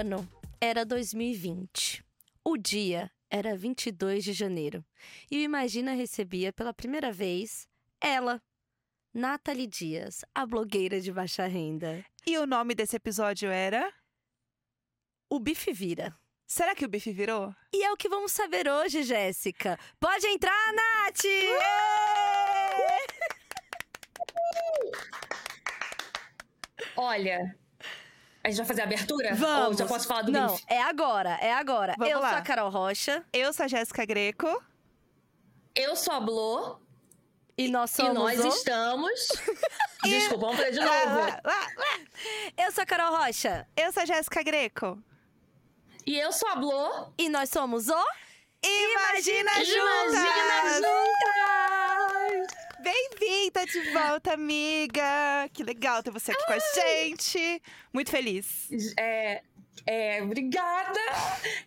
ano era 2020. O dia era 22 de janeiro. E o Imagina recebia pela primeira vez ela, Nathalie Dias, a blogueira de baixa renda. E o nome desse episódio era? O bife vira. Será que o bife virou? E é o que vamos saber hoje, Jéssica. Pode entrar, Nath! Olha, a gente vai fazer a abertura? Vamos! Ou já posso falar do Não, bife? é agora, é agora. Vamos Eu lá. sou a Carol Rocha Eu sou a Jéssica Greco. Eu sou a Blô e nós e somos nós o... estamos... Desculpa, vamos fazer de novo. Eu sou a Carol Rocha Eu sou a Jéssica Greco. E eu sou a Blô. e nós somos o... Imagina, Imagina juntas! juntas! Bem-vinda de volta, amiga! Que legal ter você aqui com a gente. Muito feliz. É, é, obrigada!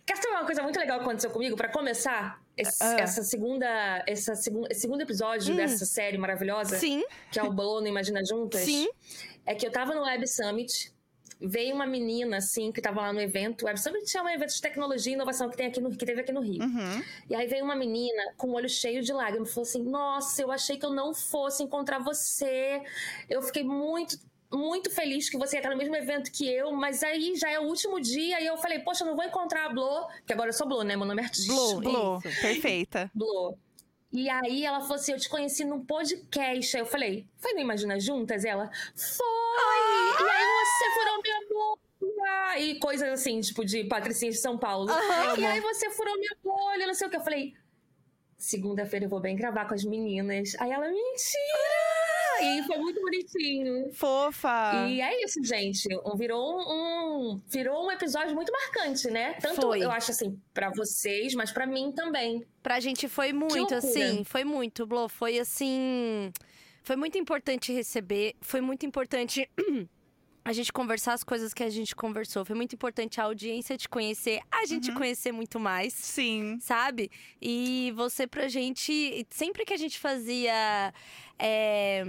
Quer saber uma coisa muito legal que aconteceu comigo? Pra começar, esse, Ah. essa segunda, essa segun, esse segundo episódio Hum. dessa série maravilhosa, Sim, que é o no Imagina Juntas, sim. é que eu tava no Web Summit, veio uma menina, assim, que tava lá no evento. Web Summit é um evento de tecnologia e inovação que, tem aqui no, que teve aqui no Rio. Uhum. E aí veio uma menina com o olho cheio de lágrimas, falou assim: Nossa, eu achei que eu não fosse encontrar você. Eu fiquei muito. Muito feliz que você ia estar no mesmo evento que eu, mas aí já é o último dia e eu falei, poxa, eu não vou encontrar a Blo, que agora eu sou Blo, né? Meu nome é artista. Blô, Isso. perfeita. Blo. E aí ela falou assim: eu te conheci num podcast. Aí eu falei, foi no Imagina Juntas? Ela, foi! E aí você furou minha bolha! E coisas assim, tipo, de Patricinha de São Paulo. Aham. E aí você furou minha bolha, não sei o que. Eu falei, segunda-feira eu vou bem gravar com as meninas. Aí ela, mentira! E foi muito bonitinho. Fofa. E é isso, gente. Virou um, virou um episódio muito marcante, né? Tanto Foi. eu acho assim, pra vocês, mas pra mim também. Pra gente foi muito, assim, foi muito, Blô. Foi assim. Foi muito importante receber, foi muito importante a gente conversar as coisas que a gente conversou. Foi muito importante a audiência te conhecer, a gente Uhum. conhecer muito mais. Sim. Sabe? E você pra gente. Sempre que a gente fazia. é,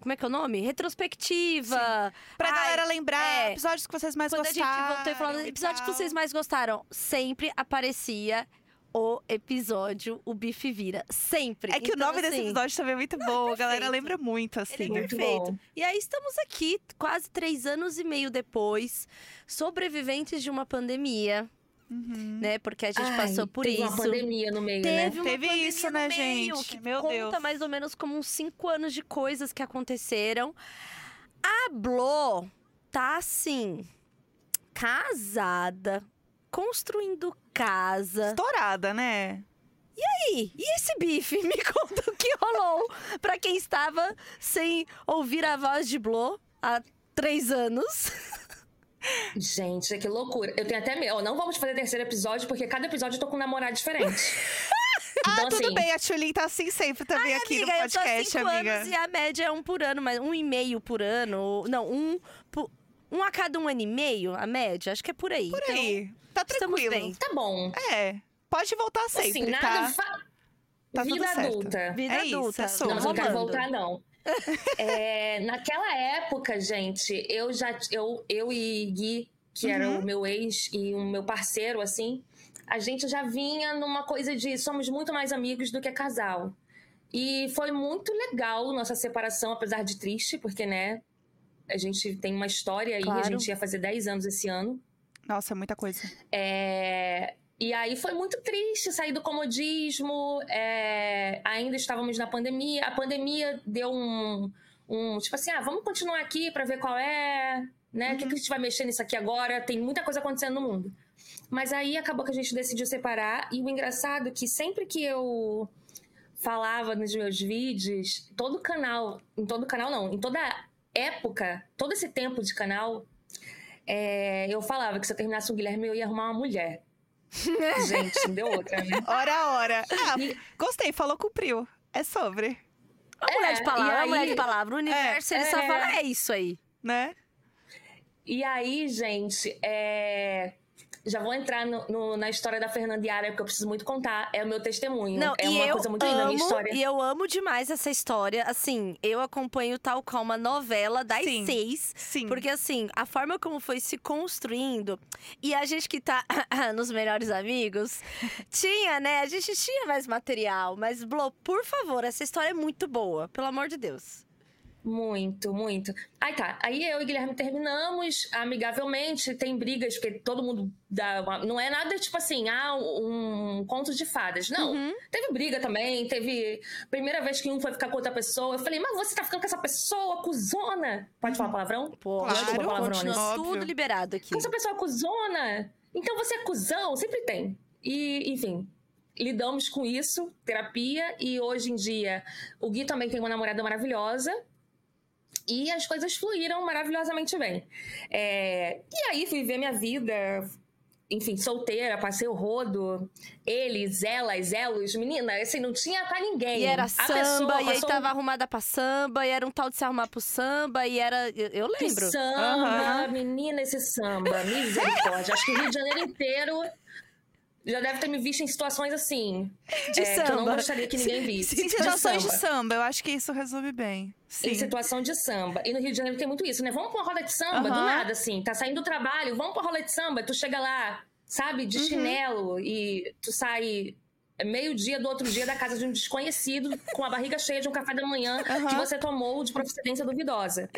como é que é o nome? Retrospectiva. Pra Ai, galera lembrar é. episódios que vocês mais Quando a gostaram. gente voltou e falando e episódios que vocês mais gostaram, sempre aparecia o episódio O Bife Vira. Sempre. É que o Então, nome desse assim, episódio também é muito bom. A galera lembra muito, Ele assim. é Muito perfeito. bom. E aí estamos aqui, quase três anos e meio depois, sobreviventes de uma pandemia, Uhum. né? Porque a gente Ai, passou por teve isso. uma pandemia no meio, né? Teve uma Teve pandemia isso, no né, meio, gente? Que Meu conta Deus. mais ou menos como uns cinco anos de coisas que aconteceram. A Blo tá assim, casada, construindo casa. Estourada, né? E aí, e esse bife? Me conta o que rolou pra quem estava sem ouvir a voz de Blo há três anos. Gente, que loucura. Eu tenho até medo. Ó, Não vamos fazer terceiro episódio, porque cada episódio eu tô com um namorado diferente. Ah, Então, tudo assim, bem. A Tchulin tá assim sempre também aqui amiga, no eu tô há podcast, cinco amiga. anos e a média é um por ano, mas um e meio por ano. Não, um, pu- um a cada um ano e meio, a média. Acho que é por aí. Por Então, aí. Tá tranquilo. bem. Tá bom. É. Pode voltar sempre, assim, nada. tá? fa- Tá tudo Vida certo. adulta. Vida É isso, adulta. é sobre. Não, não quero voltar, não. É, naquela época, gente, eu já. Eu, eu e Gui, que era Uhum. o meu ex e o meu parceiro, assim, a gente já vinha numa coisa de somos muito mais amigos do que casal. E foi muito legal nossa separação, apesar de triste, porque, né, a gente tem uma história aí, a Claro. gente ia fazer 10 anos esse ano. Nossa, muita coisa. É, E aí foi muito triste sair do comodismo. é, Ainda estávamos na pandemia. A pandemia deu um, um tipo assim, ah, vamos continuar aqui para ver qual é, né? O que, que a gente vai mexer nisso aqui agora? Tem muita coisa acontecendo no mundo. Mas aí acabou que a gente decidiu separar. E o engraçado é que sempre que eu falava nos meus vídeos, todo canal, em todo canal não, em toda época, todo esse tempo de canal, é, eu falava que se eu terminasse com o Guilherme, eu ia arrumar uma mulher. Gente, não deu outra, né? Hora a hora. Ah, E- gostei, falou, cumpriu. É sobre, A mulher de É, palavra, e a mulher aí- de palavra. O universo, ele só é. fala, é isso aí. né? E aí, gente, é, já vou entrar no, no, na história da Fernanda Yara, porque eu preciso muito contar. É o meu testemunho. Não, é uma coisa muito amo, linda a minha história. E eu amo demais essa história. Assim, eu acompanho tal qual uma novela das Sim. seis. Sim. Porque, assim, a forma como foi se construindo. E a gente que tá nos melhores amigos, tinha, né? A gente tinha mais material. Mas, Blo, por favor, essa história é muito boa. Pelo amor de Deus. Muito, muito. Aí tá. Aí eu e o Guilherme terminamos amigavelmente. Tem brigas, porque todo mundo dá. Uma... Não é nada tipo assim, ah, um conto de fadas. Não. Uhum. Teve briga também. Teve. Primeira vez que um foi ficar com outra pessoa. Eu falei, mas você tá ficando com essa pessoa, cuzona. Pode falar palavrão? Pô, Claro, continua palavrões. tudo liberado aqui. Com essa pessoa cuzona. Então você é cuzão? Sempre tem. E, enfim. Lidamos com isso, terapia, e hoje em dia o Gui também tem uma namorada maravilhosa. E as coisas fluíram maravilhosamente bem. É, E aí fui ver minha vida, enfim, solteira, passei o rodo. Eles, elas, elos, menina, assim, não tinha pra ninguém. E era A samba, pessoa e aí tava arrumada pra samba, e era um tal de se arrumar pro samba, e era. Eu, lembro. samba, Aham. menina, esse samba, misericórdia. Acho que o Rio de Janeiro inteiro já deve ter me visto em situações assim. De é, Que eu não samba. gostaria que ninguém visse. Em situações de samba. samba, eu acho que isso resume bem. Sim. Em situação de samba. E no Rio de Janeiro tem muito isso, né? Vamos pra uma roda de samba, do Aham. nada, assim. Tá saindo do trabalho, vamos pra roda de samba. Tu chega lá, sabe, de Uhum. chinelo e tu sai meio-dia do outro dia da casa de um desconhecido com a barriga cheia de um café da manhã que Aham. você tomou de procedência duvidosa.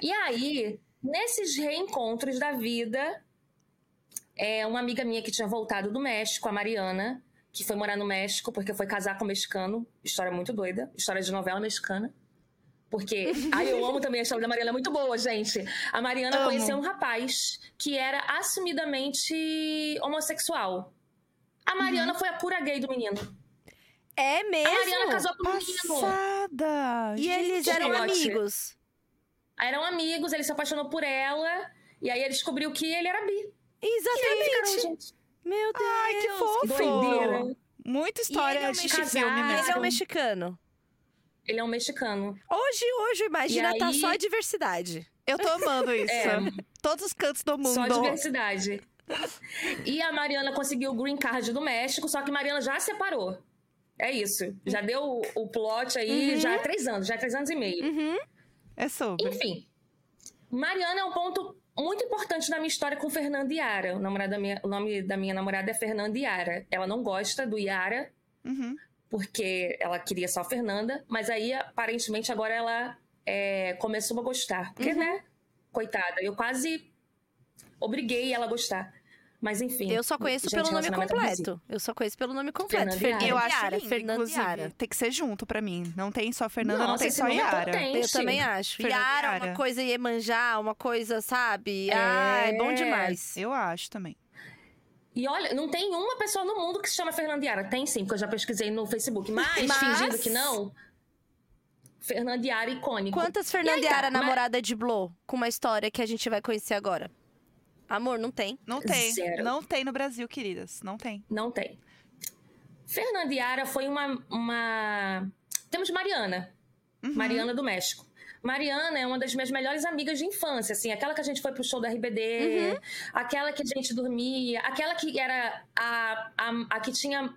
E aí, nesses reencontros da vida, é, uma amiga minha que tinha voltado do México, a Mariana, que foi morar no México porque foi casar com um mexicano. História muito doida. História de novela mexicana. Porque. Ai, eu amo também a história da Mariana, é muito boa, gente. A Mariana Amo. conheceu um rapaz que era assumidamente homossexual. A Mariana foi a pura gay do menino. É mesmo? A Mariana casou com o menino. Passada! E eles eram amigos. Eram amigos, ele se apaixonou por ela. E aí ele descobriu que ele era bi. E Exatamente. Meu Deus. Ai, que fofo! Doideira. Muita E ele história é um de mexicano. filme Casado. Ele é mesmo. um mexicano. Ele é um mexicano. Hoje, hoje, imagina, E tá aí- só a diversidade. Eu tô amando isso. É. Todos os cantos do mundo. Só diversidade. E a Mariana conseguiu o green card do México, só que Mariana já separou. É isso. Já deu o, o plot aí Uhum. já há três anos, já há três anos e meio. Uhum. É sobre. Enfim. Mariana é um ponto muito importante na minha história com Fernanda Yara. O, namorado da minha- o nome da minha namorada é Fernanda Yara. Ela não gosta do Yara, Uhum. porque ela queria só a Fernanda, mas aí aparentemente agora ela é, começou a gostar. Porque, Uhum. né? Coitada, eu quase obriguei ela a gostar. Mas enfim. Eu só conheço gente, pelo nome abusivo. completo. Eu só conheço pelo nome completo. Fernanda Eu Yara. acho Yara. lindo, Fernanda inclusive. Yara. Tem que ser junto pra mim. Não tem só Fernanda, não Nossa, tem esse só é Yara. potente. Eu também acho. Fernanda Yara, Yara. uma coisa Iemanjá, uma coisa, sabe? É. Ah, é bom demais. Eu acho também. E olha, não tem uma pessoa no mundo que se chama Fernanda Yara. Tem sim, porque eu já pesquisei no Facebook. Mas, Mas- fingindo que não, Fernanda Yara icônico. Quantas Fernanda E aí tá, Yara mas- namorada de Blo com uma história que a gente vai conhecer agora? Amor, não tem. Não tem. Zero. Não tem no Brasil, queridas. Não tem. Não tem. Fernanda Yara foi uma. uma... Temos Mariana. Uhum. Mariana do México. Mariana é uma das minhas melhores amigas de infância, assim, aquela que a gente foi pro show da RBD, aquela que a gente dormia, aquela que era a, a, a que tinha.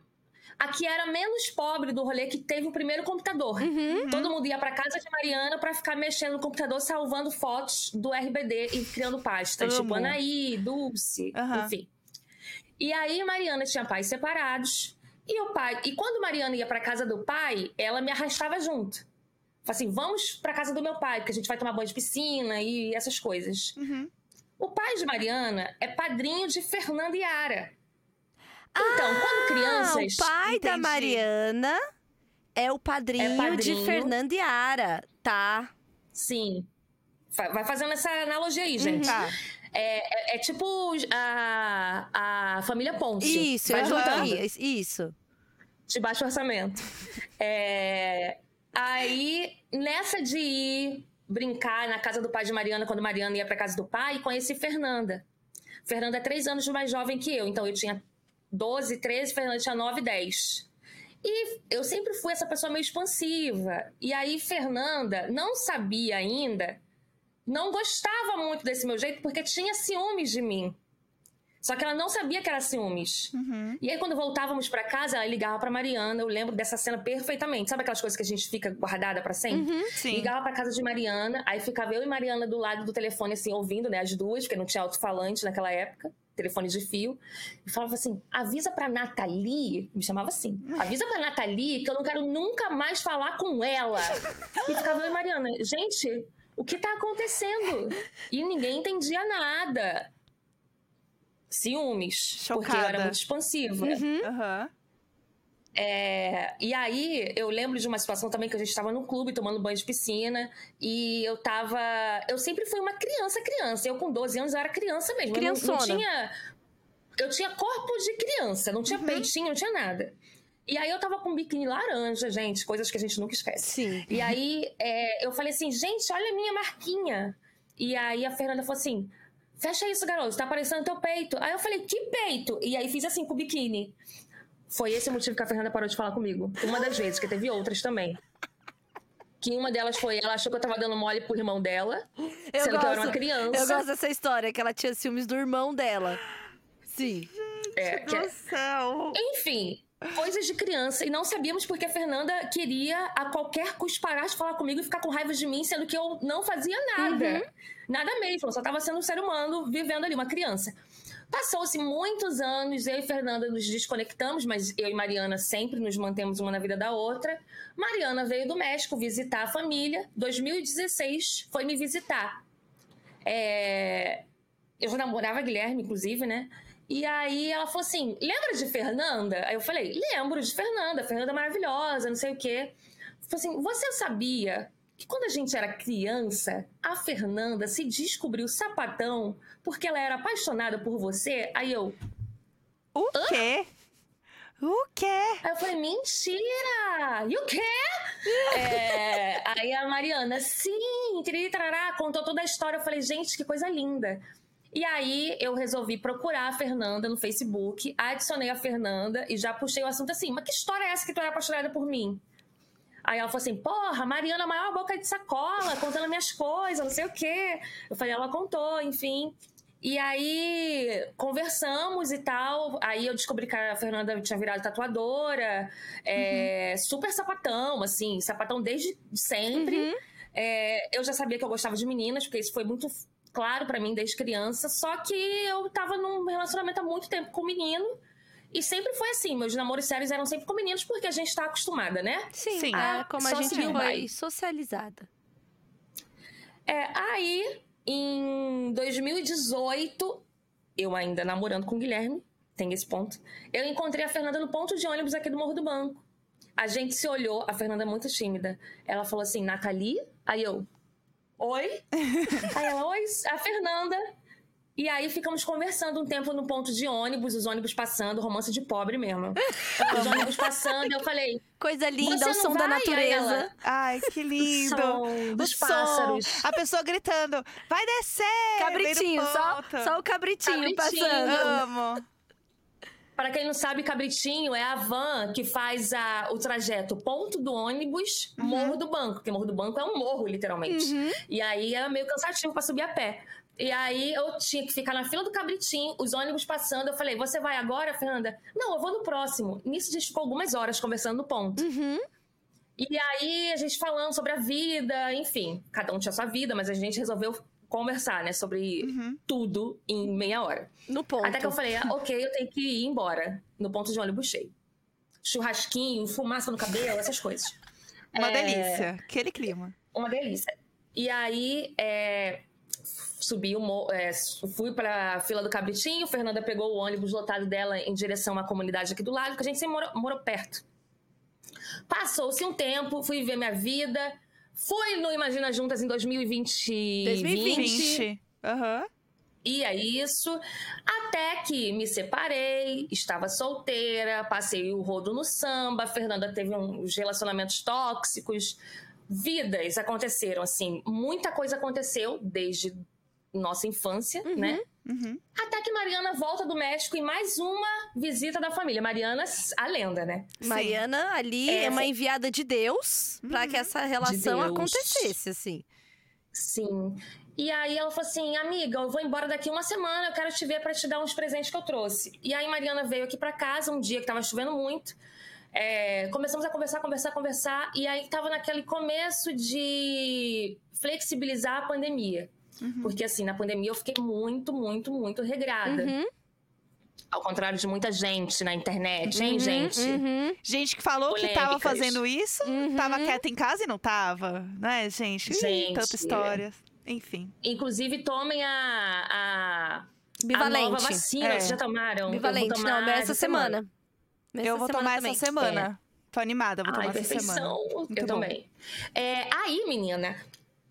A que era menos pobre do rolê, que teve o primeiro computador. Uhum. Todo mundo ia pra casa de Mariana pra ficar mexendo no computador, salvando fotos do RBD e criando pastas. Amo. Tipo Anaí, Dulce, Aham. enfim. E aí Mariana tinha pais separados. E o pai, e quando Mariana ia pra casa do pai, ela me arrastava junto. Falei assim, vamos pra casa do meu pai, porque a gente vai tomar banho de piscina e essas coisas. Uhum. O pai de Mariana é padrinho de Fernanda Yara. Então, quando crianças. Ah, o pai da entendi. Mariana é o padrinho, É padrinho. de Fernanda Yara, tá? Sim. Vai fazendo essa analogia aí, gente. Tá. É, é- é tipo a, a família Ponce. Isso, joguei. Isso. de baixo orçamento. É, aí, nessa de ir brincar na casa do pai de Mariana, quando Mariana ia pra casa do pai, conheci Fernanda. Fernanda é três anos mais jovem que eu, então eu tinha 12, 13, Fernanda tinha 9, 10. E eu sempre fui essa pessoa meio expansiva. E aí, Fernanda não sabia ainda, não gostava muito desse meu jeito, porque tinha ciúmes de mim. Só que ela não sabia que era ciúmes. Uhum. E aí, quando voltávamos pra casa, ela ligava pra Mariana. Eu lembro dessa cena perfeitamente. Sabe aquelas coisas que a gente fica guardada pra sempre? Uhum. Sim. Ligava pra casa de Mariana, aí ficava eu e Mariana do lado do telefone, assim, ouvindo, né, as duas, porque não tinha alto-falante naquela época, telefone de fio, e falava assim: avisa pra Nathalie, me chamava assim, avisa pra Nathalie que eu não quero nunca mais falar com ela. E ficava eu e Mariana, gente, o que tá acontecendo? E ninguém entendia nada. Ciúmes, porque eu era Chocada. muito expansiva. Uhum. Aham. É, e aí, eu lembro de uma situação também que a gente estava no clube tomando banho de piscina e eu tava. Eu sempre fui uma criança, criança. Eu, com 12 anos, eu era criança mesmo. Eu não, não Criançona. tinha. Eu tinha corpo de criança, não tinha peitinho, não tinha nada. E aí eu tava com um biquíni laranja, gente, coisas que a gente nunca esquece. Sim. E aí é, eu falei assim, gente, olha a minha marquinha. E aí a Fernanda falou assim: fecha isso, garoto, tá aparecendo teu peito. Aí eu falei, que peito? E aí fiz assim com o biquíni. Foi esse o motivo que a Fernanda parou de falar comigo. Uma das vezes, que teve outras também. Que uma delas foi, ela achou que eu tava dando mole pro irmão dela, Eu sendo que eu era gosto, uma criança. eu gosto dessa história, que ela tinha ciúmes do irmão dela. Sim. É, que- Noção. Enfim, coisas de criança. E não sabíamos porque a Fernanda queria a qualquer custo parar de falar comigo e ficar com raiva de mim, sendo que eu não fazia nada. Nada mesmo, eu só tava sendo um ser humano vivendo ali, uma criança. Passou-se muitos anos, eu e Fernanda nos desconectamos, mas eu e Mariana sempre nos mantemos uma na vida da outra. Mariana veio do México visitar a família. 2016 foi me visitar. É, Eu já namorava Guilherme, inclusive, né? E aí ela falou assim: lembra de Fernanda? Aí eu falei: lembro de Fernanda, Fernanda maravilhosa, não sei o quê. Falou assim: você sabia que quando a gente era criança, a Fernanda se descobriu sapatão porque ela era apaixonada por você? Aí eu, O quê? O quê? Aí eu falei, mentira! E o quê? É, aí a Mariana, sim, tiriri, tarará, contou toda a história. Eu falei, gente, que coisa linda. E aí eu resolvi procurar a Fernanda no Facebook, adicionei a Fernanda e já puxei o assunto assim, mas que história é essa que tu é apaixonada por mim? Aí ela falou assim, porra, Mariana é a maior boca de sacola, contando minhas coisas, não sei o quê. Eu falei, ela contou, enfim. E aí conversamos e tal. Aí eu descobri que a Fernanda tinha virado tatuadora, é, super sapatão, assim, sapatão desde sempre. Uhum. É, eu já sabia que eu gostava de meninas, porque isso foi muito claro pra mim desde criança. Só que eu tava num relacionamento há muito tempo com um menino. E sempre foi assim, meus namoros sérios eram sempre com meninos, porque a gente tá acostumada, né? Sim, Sim. ah, Ah, como a gente foi bem. socializada. É, aí, em 2018, eu ainda namorando com o Guilherme, tem esse ponto, eu encontrei a Fernanda no ponto de ônibus aqui do Morro do Banco. A gente se olhou, a Fernanda é muito tímida. Ela falou assim, Nathalie? Aí eu, oi? aí ela, oi, a Fernanda. E aí ficamos conversando um tempo no ponto de ônibus, os ônibus passando, romance de pobre mesmo. Os ônibus passando, eu falei, Coisa linda, o som da vai? Aí natureza. Ai, que lindo. som dos O som, pássaros. A pessoa gritando, vai descer! Cabritinho, só, só o cabritinho, Cabritinho. passando. Amo. Para quem não sabe, Cabritinho é a van que faz a- o trajeto ponto do ônibus, Morro do Banco, porque Morro do Banco é um morro, literalmente. Uhum. E aí era meio cansativo para subir a pé. E aí eu tinha que ficar na fila do Cabritinho, os ônibus passando. Eu falei, você vai agora, Fernanda? Não, eu vou no próximo. Nisso a gente ficou algumas horas conversando no ponto. Uhum. E aí a gente falando sobre a vida, enfim, cada um tinha sua vida, mas a gente resolveu conversar, né, sobre Uhum. tudo em meia hora. No ponto. Até que eu falei, ah, ok, eu tenho que ir embora no ponto de ônibus cheio. Churrasquinho, fumaça no cabelo, essas coisas. Uma É, delícia. Aquele clima. Uma delícia. E aí, é, subi o é, fui pra fila do Cabritinho, Fernanda pegou o ônibus lotado dela em direção à comunidade aqui do lado, porque a gente sempre morou, morou perto. Passou-se um tempo, fui ver minha vida. Fui no Imagina Juntas em 2020. 2020. 20. Aham. E é isso. Até que me separei, estava solteira, passei o rodo no samba, a Fernanda teve uns relacionamentos tóxicos. Vidas aconteceram, assim, muita coisa aconteceu desde nossa infância, Uhum. né? Uhum. Até que Mariana volta do México em mais uma visita da família. Mariana, a lenda, né? Sim. Mariana ali é, É, uma enviada de Deus pra que essa relação Deus. acontecesse, assim. Sim. E aí ela falou assim: amiga, eu vou embora daqui uma semana, eu quero te ver para te dar uns presentes que eu trouxe. E aí Mariana veio aqui para casa um dia que tava chovendo muito. É, começamos a conversar, conversar, conversar. E aí tava naquele começo de flexibilizar a pandemia. Uhum. Porque assim, na pandemia eu fiquei muito, muito, muito regrada. Uhum, Ao contrário de muita gente na internet, hein, uhum, gente? uhum. Gente que falou que tava Polêmicas. fazendo isso, Uhum. tava quieta em casa e não tava, né, gente? Ih, Gente, tanta história. Enfim. Inclusive, tomem a, a, a nova Bivalente. vacina. É. Vocês já tomaram? Bivalente, não, essa semana. Essa eu vou tomar também. essa semana. Tô animada, vou tomar Ai, essa semana. perfeição. Muito eu bom. também. É, aí, menina,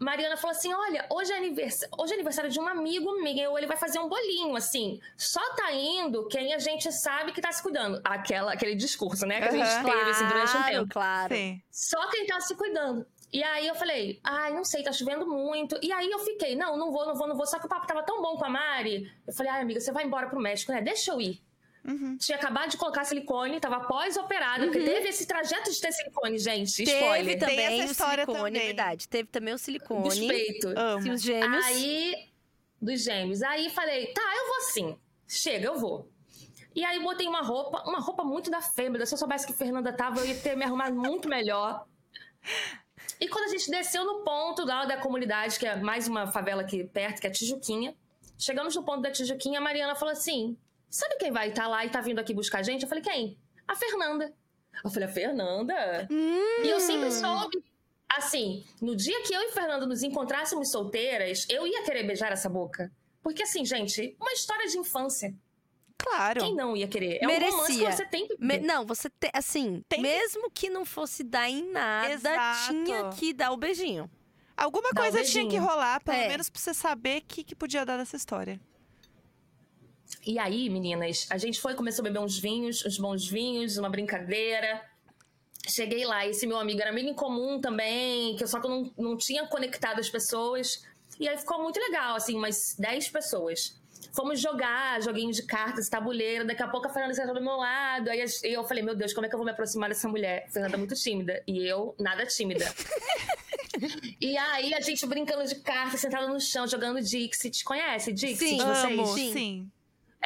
Mariana falou assim: olha, hoje é, aniversário, hoje é aniversário de um amigo meu, ele vai fazer um bolinho, assim. Só tá indo quem a gente sabe que tá se cuidando. Aquela, aquele discurso, né? Que a gente teve assim, durante um Claro, tempo. claro. Sim. Só quem tá se cuidando. E aí eu falei, ai, não sei, tá chovendo muito. E aí eu fiquei, não, não vou, não vou, não vou. Só que o papo tava tão bom com a Mari. Eu falei, ai, amiga, você vai embora pro México, né? Deixa eu ir. Uhum. Tinha acabado de colocar silicone, tava pós-operada, porque teve esse trajeto de ter silicone, gente. Teve Spoiler. também Tem essa o história silicone, também. verdade. Teve também o silicone. Dos peitos. Amo. E os gêmeos. Aí, dos gêmeos. Aí falei, tá, eu vou sim. Chega, eu vou. E aí botei uma roupa, uma roupa muito da fêmea. Se eu soubesse que Fernanda tava, eu ia ter me arrumado muito melhor. E quando a gente desceu no ponto lá da comunidade, que é mais uma favela aqui perto, que é Tijuquinha, chegamos no ponto da Tijuquinha, a Mariana falou assim: sabe quem vai estar lá e tá vindo aqui buscar a gente? Eu falei, quem? A Fernanda. Eu falei, a Fernanda? E eu sempre soube. Assim, no dia que eu e Fernanda nos encontrássemos solteiras, eu ia querer beijar essa boca. Porque, assim, gente, uma história de infância. Claro. Quem não ia querer? É um romance que Merecia. você tem que Me- não, você tem, assim, Tem que- mesmo que não fosse dar em nada, Exato. tinha que dar o beijinho. Alguma Dá um coisa tinha que rolar, pelo É. menos pra você saber o que, que podia dar dessa história. E aí, meninas, a gente foi, começou a beber uns vinhos, uns bons vinhos, uma brincadeira. Cheguei lá, esse meu amigo era amigo em comum também, que eu só que eu não, não tinha conectado as pessoas. E aí ficou muito legal, assim, umas 10 pessoas. Fomos jogar joguinho de cartas, tabuleiro. Daqui a pouco a Fernanda sentou do meu lado. Aí eu falei, meu Deus, como é que eu vou me aproximar dessa mulher? Fernanda é muito tímida. E eu, nada tímida. e aí a gente brincando de cartas, sentada no chão, jogando Dixit. Conhece Dixit? Sim. vocês? Amo, Sim. sim.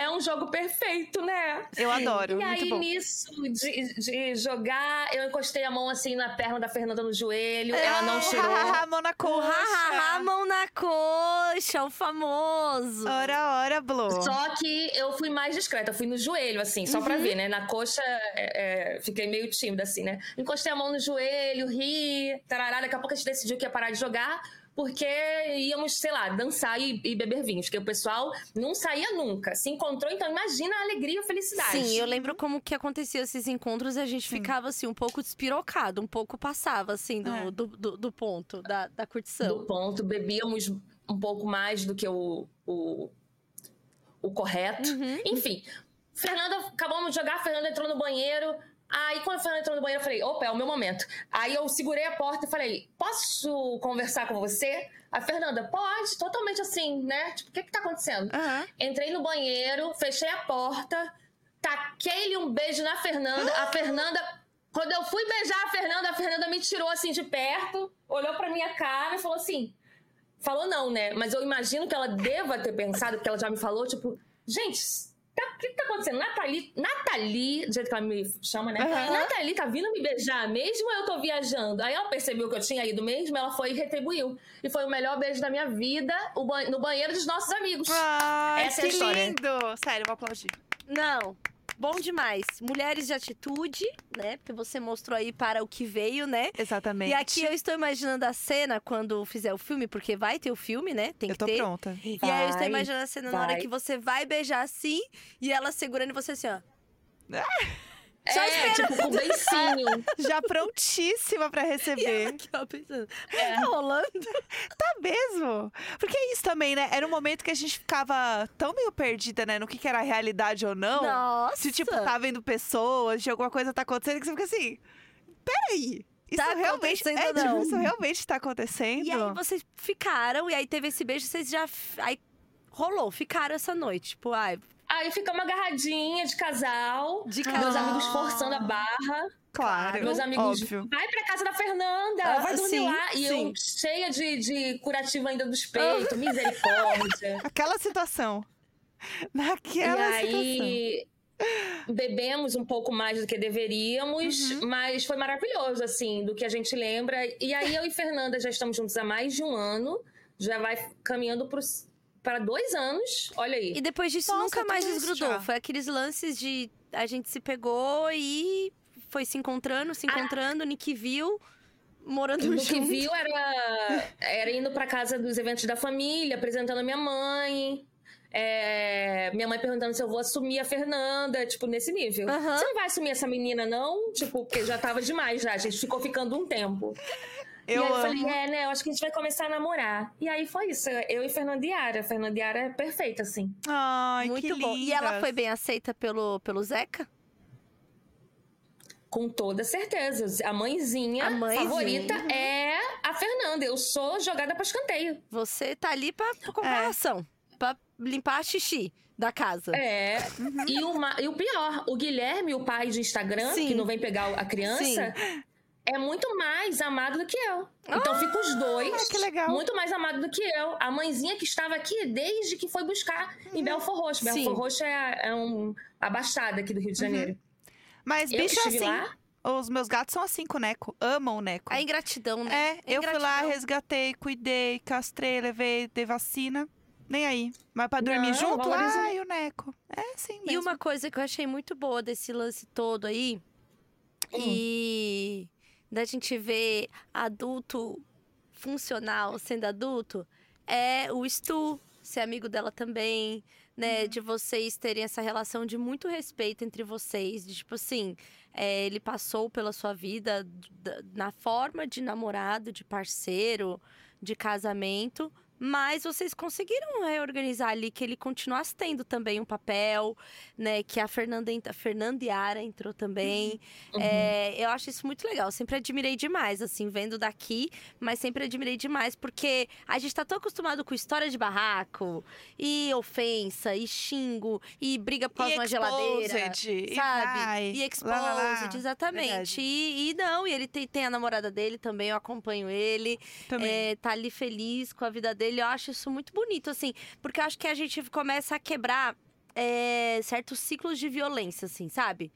É um jogo perfeito, né? Eu adoro, E aí, bom. nisso de, de jogar, eu encostei a mão assim na perna da Fernanda no joelho. Ela não tirou. Ah, mão na coxa. ha-ha-ha, mão na coxa, o famoso. Ora, ora, Blue. Só que eu fui mais discreta, eu fui no joelho, assim, só Uhum. pra ver, né? Na coxa, é, é, fiquei meio tímida, assim, né? Encostei a mão no joelho, ri, tarará. Daqui a pouco a gente decidiu que ia parar de jogar, porque íamos, sei lá, dançar e, e beber vinhos, porque o pessoal não saía nunca. Se encontrou, então imagina a alegria e a felicidade. Sim, eu lembro como que acontecia esses encontros e a gente Sim. ficava assim, um pouco despirocado, um pouco passava, assim, do, É. do, do, do ponto, da, da curtição. do ponto, bebíamos um pouco mais do que o, o, o correto. Uhum. Enfim, Fernanda, acabamos de jogar, a Fernanda entrou no banheiro. Aí, quando a Fernanda entrou no banheiro, eu falei: opa, é o meu momento. Aí eu segurei a porta e falei: posso conversar com você? A Fernanda, pode, totalmente assim, né? Tipo, o que que tá acontecendo? Aham. Entrei no banheiro, fechei a porta, taquei-lhe um beijo na Fernanda. A Fernanda, quando eu fui beijar a Fernanda, a Fernanda me tirou assim de perto, olhou pra minha cara e falou assim: Falou não, né? Mas eu imagino que ela deva ter pensado, porque ela já me falou, tipo, gente, tá- o que, que tá acontecendo? Nathalie, Nathalie, do jeito que ela me chama, né? Aham. Nathalie tá vindo me beijar mesmo eu tô viajando? Aí ela percebeu que eu tinha ido mesmo, ela foi e retribuiu. E foi o melhor beijo da minha vida, o ba- no banheiro dos nossos amigos. Ai, Essa é a história. lindo. Sério, vou aplaudir. Não, bom demais. Mulheres de atitude, né? Porque você mostrou aí para o que veio, né? Exatamente. E aqui eu estou imaginando a cena quando fizer o filme, porque vai ter o filme, né? Tem Eu que tô ter. pronta. E aí eu estou Vai, imaginando a cena na hora vai. que você vai beijar assim e ela segurando você assim, ó. Só é, tipo, com beicinho. Já prontíssima pra receber. aqui, ó, pensando. É. Tá rolando? Tá mesmo? Porque é isso também, né? Era um momento que a gente ficava tão meio perdida, né? No que, que era realidade ou não. Nossa! Se, tipo, tá vendo pessoas, de alguma coisa tá acontecendo, que você fica assim. Peraí. Isso Tá realmente. É, tipo, isso realmente tá acontecendo. E aí vocês ficaram, e aí teve esse beijo, vocês já. Aí rolou, ficaram essa noite. Tipo, ai, Aí ficamos agarradinha de casal. De Meus casal. amigos forçando a barra. Claro, Meus amigos, óbvio. vai pra casa da Fernanda, Ah, vai dormir sim, lá. E sim. eu cheia de, de curativo ainda dos peitos, misericórdia. Aquela situação. e Naquela situação. aí bebemos um pouco mais do que deveríamos, Uhum. mas foi maravilhoso, assim, do que a gente lembra. E aí eu e Fernanda já estamos juntos há mais de um ano, já vai caminhando para dois anos. Olha aí. E depois disso Nossa, nunca mais desgrudou. já. Foi aqueles lances de a gente se pegou e foi se encontrando, se encontrando, Nick viu, morando No junto. que viu era, era indo pra casa dos eventos da família, apresentando a minha mãe. É, minha mãe perguntando se eu vou assumir a Fernanda, tipo, nesse nível. Aham. Você não vai assumir essa menina, não? Tipo, porque já tava demais já, a gente ficou ficando um tempo. Eu e aí eu falei, é, né, eu acho que a gente vai começar a namorar. E aí foi isso, eu e Fernanda Yara. Fernanda Yara é perfeita, assim. Ai, Muito que bom. E ela lindas. foi bem aceita pelo, pelo Zeca? Com toda certeza. A mãezinha, A mãezinha. favorita é a Fernanda. Eu sou jogada pra escanteio. Você tá ali pra, pra comparação. Pra limpar a xixi da casa. É. E, o ma- e o pior, o Guilherme, o pai de Instagram, Sim. que não vem pegar a criança, é muito mais amado do que eu. Então fica os dois. Ah, que legal. Muito mais amado do que eu. A mãezinha que estava aqui desde que foi buscar em Belfor Roxo. Sim. Belfor Roxo é, é um, a baixada aqui do Rio de Janeiro. Mas Eu bicho é assim. lá. Os meus gatos são assim com o Neco. Amam o Neco. A ingratidão, né? É, eu fui lá, Ingratidão. resgatei, cuidei, castrei, levei, dei vacina. Nem aí. Mas pra dormir Não, junto, valoriza- ai, o Neco. É sim mesmo. E uma coisa que eu achei muito boa desse lance todo aí, Hum. e da gente ver adulto funcional sendo adulto, é o Stu ser amigo dela também, né? Uhum. De vocês terem essa relação de muito respeito entre vocês, de tipo assim, é, ele passou pela sua vida na forma de namorado, de parceiro, de casamento. Mas vocês conseguiram reorganizar ali que ele continuasse tendo também um papel, né? Que a Fernanda, a Fernanda Yara entrou também. Uhum. É, eu acho isso muito legal. Sempre admirei demais, assim, vendo daqui, mas sempre admirei demais, porque a gente tá tão acostumado com história de barraco, e ofensa, e xingo, e briga por causa de uma geladeira. E Sabe? vai, E exposed, lá, lá, exatamente. E, e não, e ele tem, tem a namorada dele também, eu acompanho ele Também. é, tá ali feliz com a vida dele. Eu acho isso muito bonito, assim, porque eu acho que a gente começa a quebrar é, certos ciclos de violência, assim, sabe?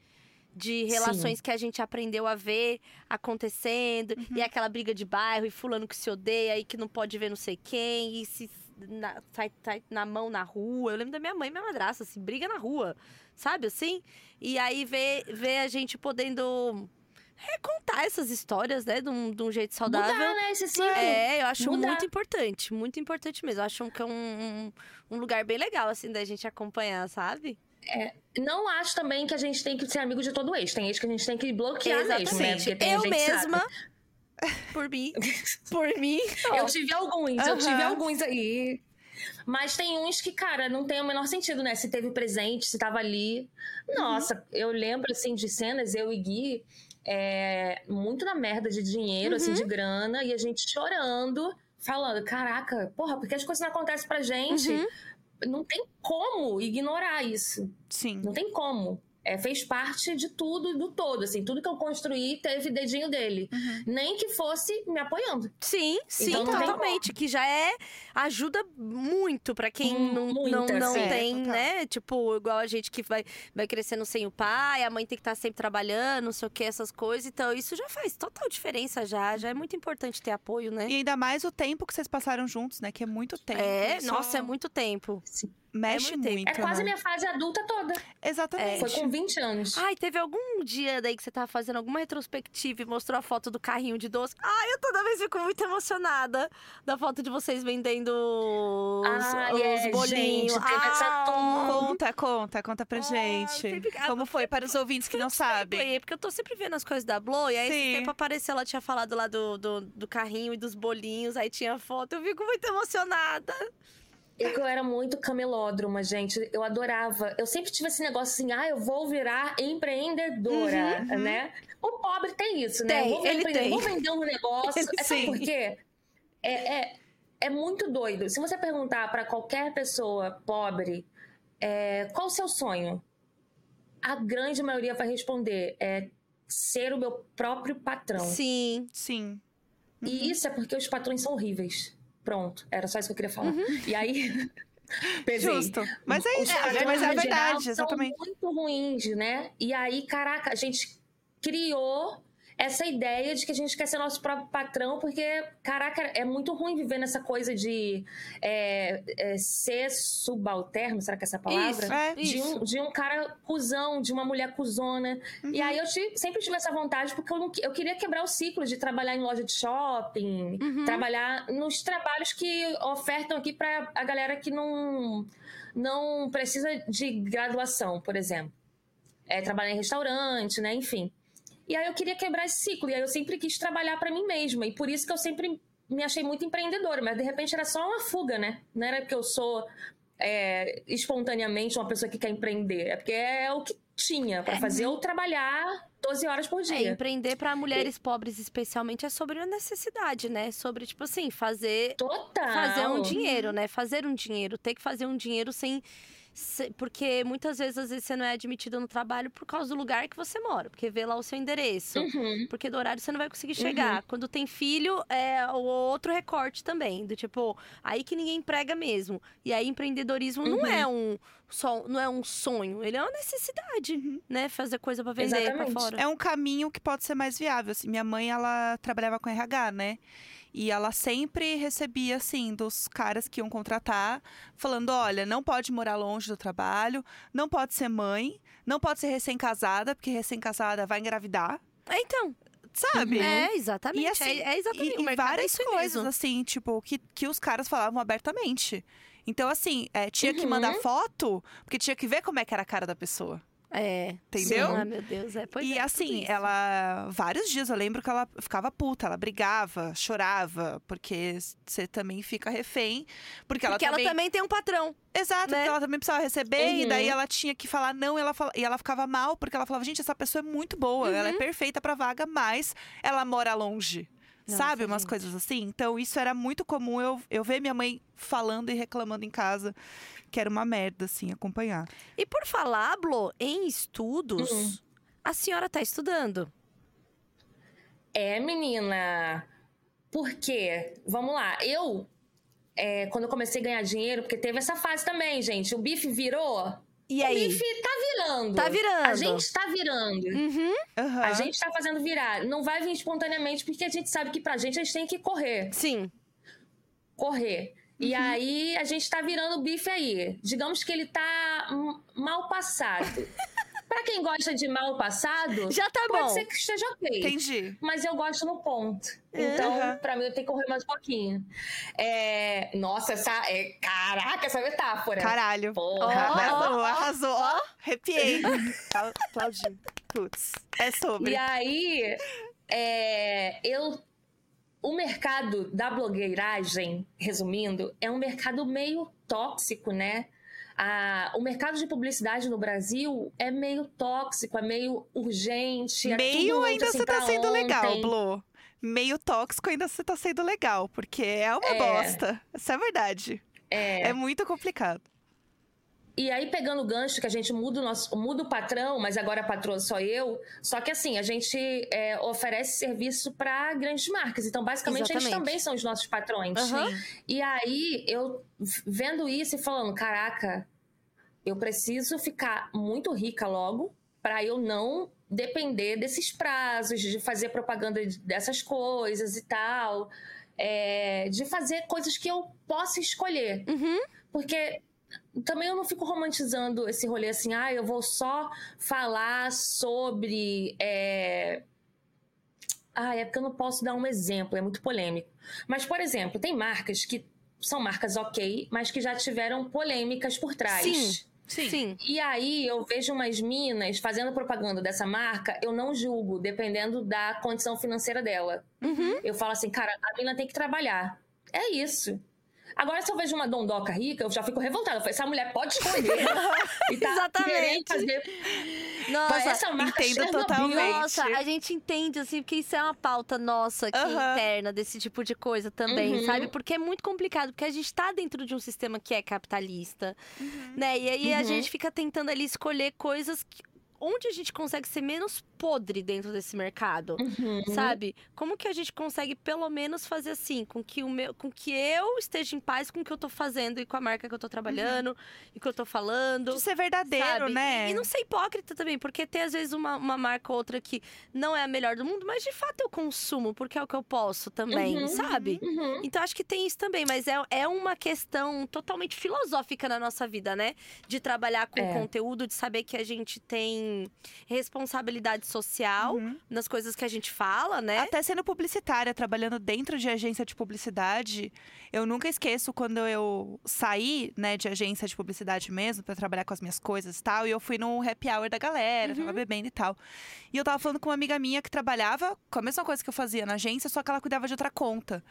De relações que a gente aprendeu a ver acontecendo, e aquela briga de bairro, e fulano que se odeia, e que não pode ver não sei quem, e se na- sai, sai na mão na rua. Eu lembro da minha mãe e minha madrasta, assim, briga na rua, sabe assim? E aí ver, ver a gente podendo recontar essas histórias, né, de um, de um jeito saudável. Mudar, né, esse ciclo. É, eu acho Mudar. muito importante, muito importante mesmo. Eu acho que é um, um, um lugar bem legal, assim, da gente acompanhar, sabe? Não acho também que a gente tem que ser amigo de todo ex. Tem ex que a gente tem que bloquear mesmo, né? Eu mesma, por mim, por mim, Eu tive alguns, eu tive alguns aí. Mas tem uns que, cara, não tem o menor sentido, né? Se teve presente, se tava ali. Nossa, eu lembro, assim, de cenas, eu e Gui, é, muito na merda de dinheiro, assim, de grana, e a gente chorando, falando, caraca, porra, por que as coisas não acontecem pra gente? Uhum. Não tem como ignorar isso. Sim. Não tem como. É, fez parte de tudo e do todo, assim. Tudo que eu construí teve dedinho dele. Uhum. Nem que fosse me apoiando. sim, sim, Então não totalmente, que já é ajuda muito pra quem Hum, não, não, muita, não sim. tem, É, né? Tipo, igual a gente que vai, vai crescendo sem o pai, a mãe tem que estar sempre trabalhando, não sei o que, essas coisas. Então, isso já faz total diferença já. Já é muito importante ter apoio, né? E ainda mais o tempo que vocês passaram juntos, né? Que é muito tempo. É, Só nossa, é muito tempo. Mexe é muito tempo. muito. É quase né? minha fase adulta toda. Exatamente. Foi com 20 anos. Ai, teve algum dia daí que você tava fazendo alguma retrospectiva e mostrou a foto do carrinho de doce? Ai, eu toda vez fico muito emocionada da foto de vocês vendendo os, Ai, os é, bolinhos. gente, teve essa Ai, turma. Conta, conta, conta pra Ah, gente. sempre- ah, Como foi para os ouvintes que não sabem? Porque eu tô sempre vendo as coisas da Blow, e aí esse tempo apareceu, ela tinha falado lá do, do, do carrinho e dos bolinhos, aí tinha foto, eu fico muito emocionada. Eu era muito camelódroma, gente. Eu adorava. Eu sempre tive esse negócio assim, ah, eu vou virar empreendedora, Uhum, uhum. né? O pobre tem isso, né? Tem, vou, ele tem. vou vender um negócio. Ele É, sabe sim. por quê? É, é, é muito doido. Se você perguntar pra qualquer pessoa pobre, é, qual o seu sonho? A grande maioria vai responder é ser o meu próprio patrão. Sim. Sim. E isso é porque os patrões são horríveis. Pronto, era só isso que eu queria falar. E aí. pesei. Justo. Mas é Os isso, patrões, mas é a verdade, exatamente. São muito ruins, né? E aí, caraca, a gente criou essa ideia de que a gente quer ser nosso próprio patrão, porque, caraca, é muito ruim viver nessa coisa de é, é, ser subalterno, será que é essa palavra? Isso, É. De um, de um cara cuzão, de uma mulher cuzona. E aí eu ti- sempre tive essa vontade, porque eu, não, eu queria quebrar o ciclo de trabalhar em loja de shopping, Uhum. trabalhar nos trabalhos que ofertam aqui para a galera que não, não precisa de graduação, por exemplo. É, trabalhar em restaurante, né? Enfim. E aí eu queria quebrar esse ciclo. E aí eu sempre quis trabalhar para mim mesma. E por isso que eu sempre me achei muito empreendedora. Mas de repente era só uma fuga, né? Não era porque eu sou é, espontaneamente uma pessoa que quer empreender. É porque é o que tinha para fazer eu trabalhar 12 horas por É, dia. empreender pra mulheres pobres, especialmente, é sobre a necessidade, né? Sobre, tipo assim, fazer Total. fazer um dinheiro, né? Fazer um dinheiro, ter que fazer um dinheiro sem. Porque muitas vezes, às vezes, você não é admitido no trabalho por causa do lugar que você mora, porque vê lá o seu endereço. Uhum. Porque do horário você não vai conseguir chegar. Quando tem filho, é o outro recorte também. Do tipo, aí que ninguém emprega mesmo. E aí, empreendedorismo não Uhum. é um só, não é um sonho, ele é uma necessidade, né? Fazer coisa pra vender Exatamente. fora. É um caminho que pode ser mais viável. assim. Minha mãe, ela trabalhava com RH, né? E ela sempre recebia, assim, dos caras que iam contratar, falando: olha, não pode morar longe do trabalho, não pode ser mãe, não pode ser recém-casada, porque recém-casada vai engravidar, É, então. sabe? É, exatamente. E assim, é, é exatamente. E, e é várias isso aí coisas, mesmo. assim, tipo, que, que os caras falavam abertamente. Então, assim, é, tinha que Uhum. mandar foto, porque tinha que ver como é que era a cara da pessoa. É. Entendeu? Sim, ah, meu Deus. É, pois e é, assim, ela. Vários dias eu lembro que ela ficava puta, ela brigava, chorava, porque você também fica refém. Porque ela Porque ela também. também tem um patrão. Exato, né? porque ela também precisava receber, e Uhum. daí ela tinha que falar não, e ela, fala- e ela ficava mal, porque ela falava, gente, essa pessoa é muito boa, ela Uhum. é perfeita pra vaga, mas ela mora longe. Nossa, sabe? Umas gente. coisas assim. Então, isso era muito comum eu, eu ver minha mãe falando e reclamando em casa, que era uma merda, assim, acompanhar. E por falar, Blo, em estudos, Uhum. a senhora tá estudando. É, menina. Por quê? Vamos lá. Eu, é, quando eu comecei a ganhar dinheiro, porque teve essa fase também, gente. O bife virou. E O aí? bife tá virando. Tá virando. A gente tá virando. Uhum. Aham. A gente tá fazendo virar. Não vai vir espontaneamente, porque a gente sabe que pra gente a gente tem que correr. Sim. Correr. Uhum. E aí a gente tá virando o bife aí. Digamos que ele tá mal passado. pra quem gosta de mal passado, Já tá pode bom. ser que esteja ok. Entendi. Mas eu gosto no ponto. É. Então, Aham. pra mim, eu tenho que correr mais um pouquinho. É, Nossa, essa. é, Caraca, essa metáfora. Caralho. Porra. Ó, Arrasou, arrasou. Ó, arrepiei. Aplaudi. Putz, é sobre. E aí, é, eu. O mercado da blogueiragem, resumindo, é um mercado meio tóxico, né? A- o mercado de publicidade no Brasil é meio tóxico, é meio urgente. é Meio ainda assim, você tá pra sendo legal, ontem. Blo. Meio tóxico ainda você tá sendo legal, porque é uma É. bosta. Isso é verdade. É. É muito complicado. E aí, pegando o gancho que a gente muda o, nosso, muda o patrão, mas agora a patroa sou eu. Só que assim, a gente é, oferece serviço para grandes marcas. Então, basicamente, eles Exatamente. também são os nossos patrões. Aham. E aí, eu vendo isso e falando, caraca, eu preciso ficar muito rica logo para eu não depender desses prazos, de fazer propaganda de- dessas coisas e tal. é, de fazer coisas que eu possa escolher. Uhum. Porque também eu não fico romantizando esse rolê assim, ah, eu vou só falar sobre. É... Ah, é porque eu não posso dar um exemplo, é muito polêmico. Mas, por exemplo, tem marcas que são marcas ok, mas que já tiveram polêmicas por trás. Sim. Sim. E aí eu vejo umas minas fazendo propaganda dessa marca, eu não julgo, dependendo da condição financeira dela. Uhum. Eu falo assim, cara, a mina tem que trabalhar. É isso. Agora, se eu vejo uma dondoca rica, eu já fico revoltada. Eu falo, essa mulher pode escolher. e tá Exatamente. querendo fazer Nossa, essa marca entendo totalmente. Nossa, a gente entende, assim, porque isso é uma pauta nossa aqui Aham. interna desse tipo de coisa também, Uhum. sabe? Porque é muito complicado, porque a gente tá dentro de um sistema que é capitalista, né? E aí a Uhum. gente fica tentando ali escolher coisas que- onde a gente consegue ser menos podre dentro desse mercado. Uhum. Sabe? Como que a gente consegue pelo menos fazer assim, com que o meu, com que eu esteja em paz com o que eu tô fazendo e com a marca que eu tô trabalhando e que eu tô falando. De ser verdadeiro, sabe? né? E, e não ser hipócrita também, porque tem às vezes uma, uma marca ou outra que não é a melhor do mundo, mas de fato eu consumo, porque é o que eu posso também, Uhum, sabe? Uhum. Então acho que tem isso também, mas é, é uma questão totalmente filosófica na nossa vida, né? De trabalhar com É. conteúdo, de saber que a gente tem responsabilidade social Uhum. nas coisas que a gente fala, né? Até sendo publicitária, trabalhando dentro de agência de publicidade, eu nunca esqueço quando eu saí, né, de agência de publicidade mesmo, pra trabalhar com as minhas coisas e tal, e eu fui no happy hour da galera, tava bebendo e tal. E eu tava falando com uma amiga minha que trabalhava com a mesma coisa que eu fazia na agência, só que ela cuidava de outra conta.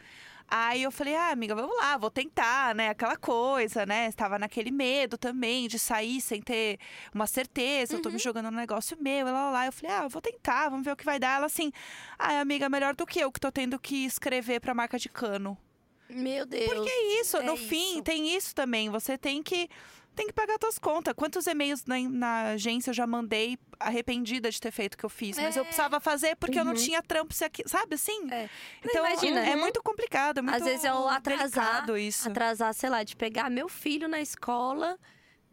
Aí eu falei, ah, amiga, vamos lá, vou tentar, né? Aquela coisa, né? Estava naquele medo também de sair sem ter uma certeza, eu tô me jogando no negócio meu, lá, lá, lá. Eu falei, ah, vou tentar, vamos ver o que vai dar. Ela assim, ah, amiga, melhor do que eu que tô tendo que escrever pra marca de cano. Meu Deus. Porque é isso, é no fim, isso. tem isso também. Você tem que. Tem que pagar suas contas. Quantos e-mails na, na agência eu já mandei arrependida de ter feito o que eu fiz? Mas eu É. precisava fazer porque eu não Uhum. tinha trampo, se aqui, sabe assim? É. Então, imagina. é muito complicado. É muito Às vezes é o atrasar, isso. atrasar, sei lá, de pegar meu filho na escola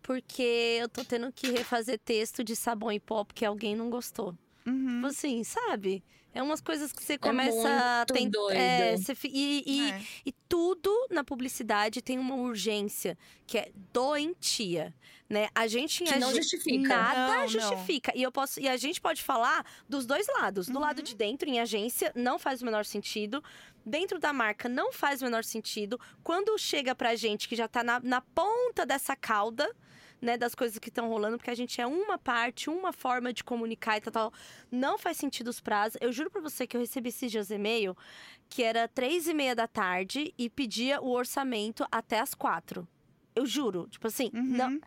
porque eu tô tendo que refazer texto de sabão e pó porque alguém não gostou. Uhum. Tipo assim, sabe? É umas coisas que você começa a muito tentar. É, você e, e, É. e tudo na publicidade tem uma urgência que é doentia, né? A gente em Que não agi- justifica. Nada Não, não. justifica. E eu posso e a gente pode falar dos dois lados. Do Uhum. lado de dentro, em agência, não faz o menor sentido. Dentro da marca não faz o menor sentido. Quando chega pra gente que já tá na, na ponta dessa cauda, né, das coisas que estão rolando, porque a gente é uma parte, uma forma de comunicar e tal, tal. Não faz sentido os prazos. Eu juro pra você que eu recebi esses dias e-mail que era três e meia da tarde e pedia o orçamento até as quatro. Eu juro. Tipo assim, Uhum. não,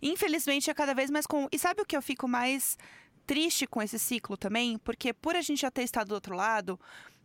Infelizmente é cada vez mais comum. E sabe o que eu fico mais triste com esse ciclo também? Porque por a gente já ter estado do outro lado,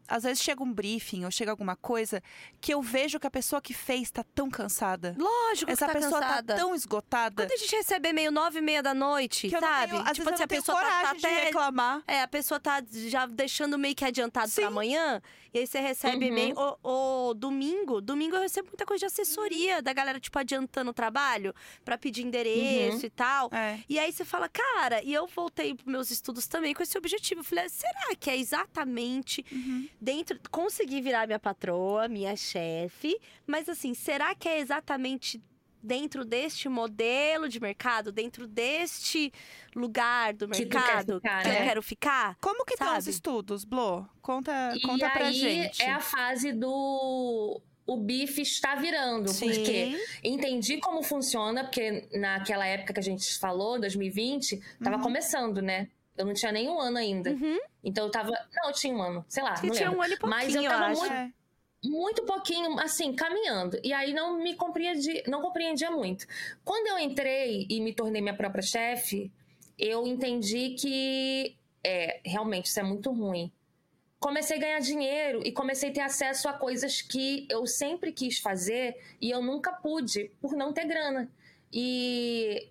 às vezes chega um briefing ou chega alguma coisa que eu vejo que a pessoa que fez tá tão cansada. lógico Essa que tá pessoa cansada. tá tão esgotada Quando a gente recebe e-mail nove e meia da noite, que sabe? tenho, às tipo vezes assim, a pessoa tá, tá até. reclamar. É, a pessoa tá já deixando meio que adiantado Sim. pra amanhã. E aí você recebe Uhum. e-mail. O, domingo, domingo eu recebo muita coisa de assessoria da galera, tipo, adiantando o trabalho pra pedir endereço e tal. É. E aí você fala, cara, e eu voltei pros meus estudos também com esse objetivo. Eu falei, "Ah, será que é exatamente Uhum. dentro. Consegui virar minha patroa, minha chefe, mas assim, será que é exatamente dentro deste modelo de mercado, dentro deste lugar do Que mercado ficar, que eu né? quero ficar? Como que estão os estudos, Blo? Conta, E conta pra aí gente. é a fase do o bife está virando, Sim. porque entendi como funciona, porque naquela época que a gente falou, 2020, tava Uhum. começando, né? Eu não tinha nem um ano ainda. Uhum. Então eu tava. Não, eu tinha um ano, sei lá. Que não tinha lembro. um ano e pouquinho, Mas eu eu tava acho. muito, É. muito pouquinho, assim, caminhando. E aí não me compreendi, não compreendia muito. Quando eu entrei e me tornei minha própria chefe, eu entendi que é, realmente isso é muito ruim. Comecei a ganhar dinheiro e comecei a ter acesso a coisas que eu sempre quis fazer e eu nunca pude por não ter grana. E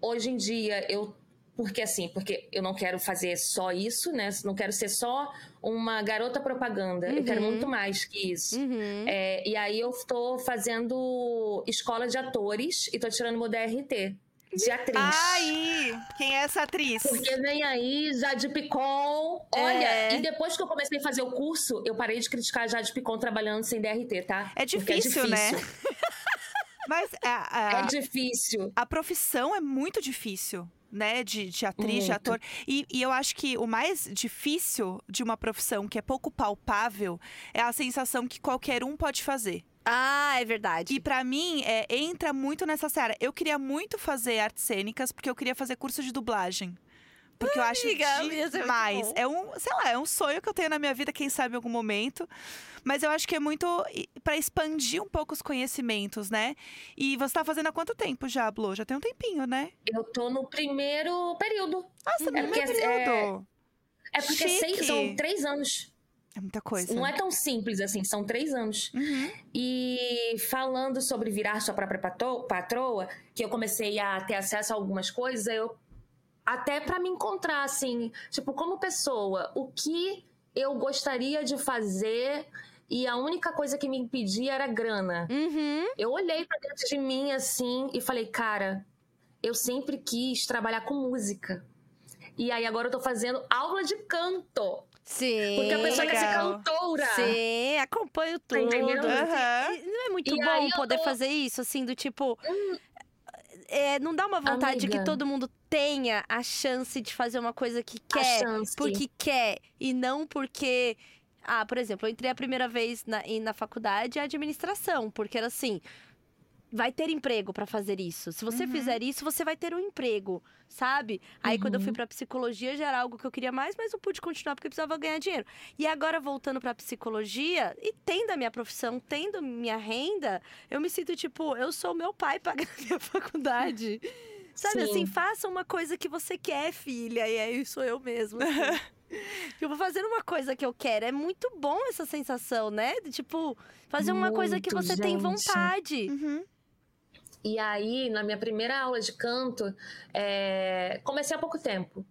hoje em dia eu porque assim, porque eu não quero fazer só isso, né? Não quero ser só uma garota propaganda. Eu quero Uhum. muito mais que isso. Uhum. É, e aí eu estou fazendo escola de atores e tô tirando meu DRT de atriz. Aí, quem é essa atriz? Porque vem aí Jade Picon. Olha, É. e depois que eu comecei a fazer o curso, eu parei de criticar a Jade Picon trabalhando sem DRT, tá? É Porque difícil, né? Mas a, a- É difícil. a profissão é muito difícil, né? De, de atriz, de Muito. ator. E, e eu acho que o mais difícil de uma profissão que é pouco palpável é a sensação que qualquer um pode fazer. Ah, é verdade. E pra mim, é, entra muito nessa seara. Eu queria muito fazer artes cênicas, porque eu queria fazer curso de dublagem. Porque eu acho Amiga, muito demais. É um, sei lá, é um sonho que eu tenho na minha vida, quem sabe em algum momento. Mas eu acho que é muito para expandir um pouco os conhecimentos, né? E você tá fazendo há quanto tempo já, Blo? Já tem um tempinho, né? Eu tô no primeiro período. Nossa, É no porque, primeiro é, período. É porque Chique. seis, são três anos. É muita coisa. Não é tão simples assim, são três anos. Uhum. E falando sobre virar sua própria patroa, que eu comecei a ter acesso a algumas coisas, eu até pra me encontrar assim, tipo, como pessoa, o que eu gostaria de fazer e a única coisa que me impedia era grana. Uhum. Eu olhei pra dentro de mim assim e falei, cara, eu sempre quis trabalhar com música. E aí agora eu tô fazendo aula de canto. Sim. Porque a pessoa quer ser legal. cantora. Sim, acompanho tudo. entendendo? E Não é muito E bom poder tô- fazer isso, assim, do tipo. É, não dá uma vontade que Amiga. todo mundo tenha a chance de fazer uma coisa que A quer, porque quer, e não porque. Ah, por exemplo, eu entrei a primeira vez na, na faculdade em administração, porque era assim. Vai ter emprego pra fazer isso. Se você Uhum. fizer isso, você vai ter um emprego, sabe? Aí quando eu fui Uhum. pra psicologia já era algo que eu queria mais, mas eu pude continuar porque eu precisava ganhar dinheiro. E agora voltando pra psicologia e tendo a minha profissão, tendo minha renda, eu me sinto tipo, eu sou o meu pai pagando minha faculdade. Sabe Sim. assim, faça uma coisa que você quer, filha. E aí sou eu mesmo. assim. tipo, fazendo uma coisa que eu quero. É muito bom essa sensação, né? De, tipo, fazer uma coisa que Muito, você tem gente. vontade. Uhum. E aí, na minha primeira aula de canto, é, comecei há pouco tempo,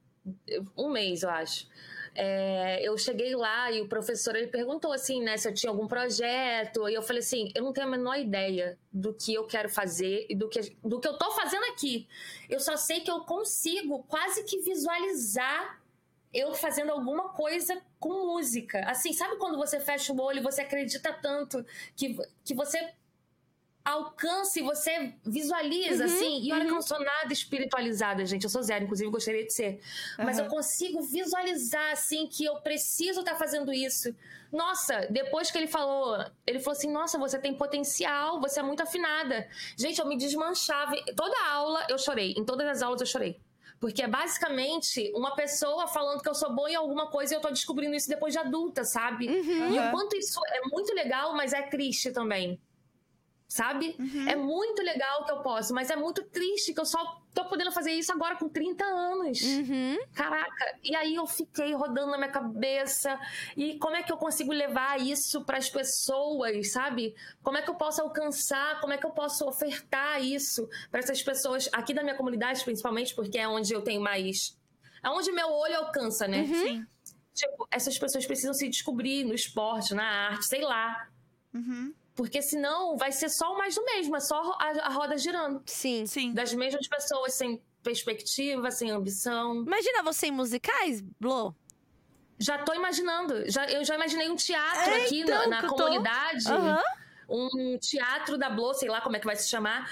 um mês, eu acho. É, eu cheguei lá e o professor ele perguntou assim, né, se eu tinha algum projeto. E eu falei assim, eu não tenho a menor ideia do que eu quero fazer e do que, do que eu tô fazendo aqui. Eu só sei que eu consigo quase que visualizar eu fazendo alguma coisa com música. Assim, sabe quando você fecha o olho e você acredita tanto que, que você alcance, você visualiza, Uhum, assim. E olha que eu não sou nada espiritualizada, gente. Eu sou zero, inclusive gostaria de ser. Mas eu consigo visualizar, assim, que eu preciso estar fazendo isso. Nossa, depois que ele falou, ele falou assim: Nossa, você tem potencial, você é muito afinada. Gente, eu me desmanchava. Toda aula eu chorei. Em todas as aulas eu chorei. Porque é basicamente uma pessoa falando que eu sou boa em alguma coisa e eu tô descobrindo isso depois de adulta, sabe? Uhum. E o quanto isso é muito legal, mas é triste também. Sabe? Uhum. É muito legal que eu posso, mas é muito triste que eu só tô podendo fazer isso agora com 30 anos. Uhum. Caraca, e aí eu fiquei rodando na minha cabeça. E como é que eu consigo levar isso para as pessoas, sabe? Como é que eu posso alcançar? Como é que eu posso ofertar isso para essas pessoas aqui da minha comunidade, principalmente, porque é onde eu tenho mais. É onde meu olho alcança, né? Sim. Tipo, essas pessoas precisam se descobrir no esporte, na arte, sei lá. Uhum. Porque senão vai ser só o mais do mesmo, é só a, a roda girando. Sim. Sim. Das mesmas pessoas, sem perspectiva, sem ambição. Imagina você em musicais, Blo. Já tô imaginando. Já, eu já imaginei um teatro É, aqui então, na, na tô- comunidade. Aham. Um teatro da Blow, sei lá como é que vai se chamar.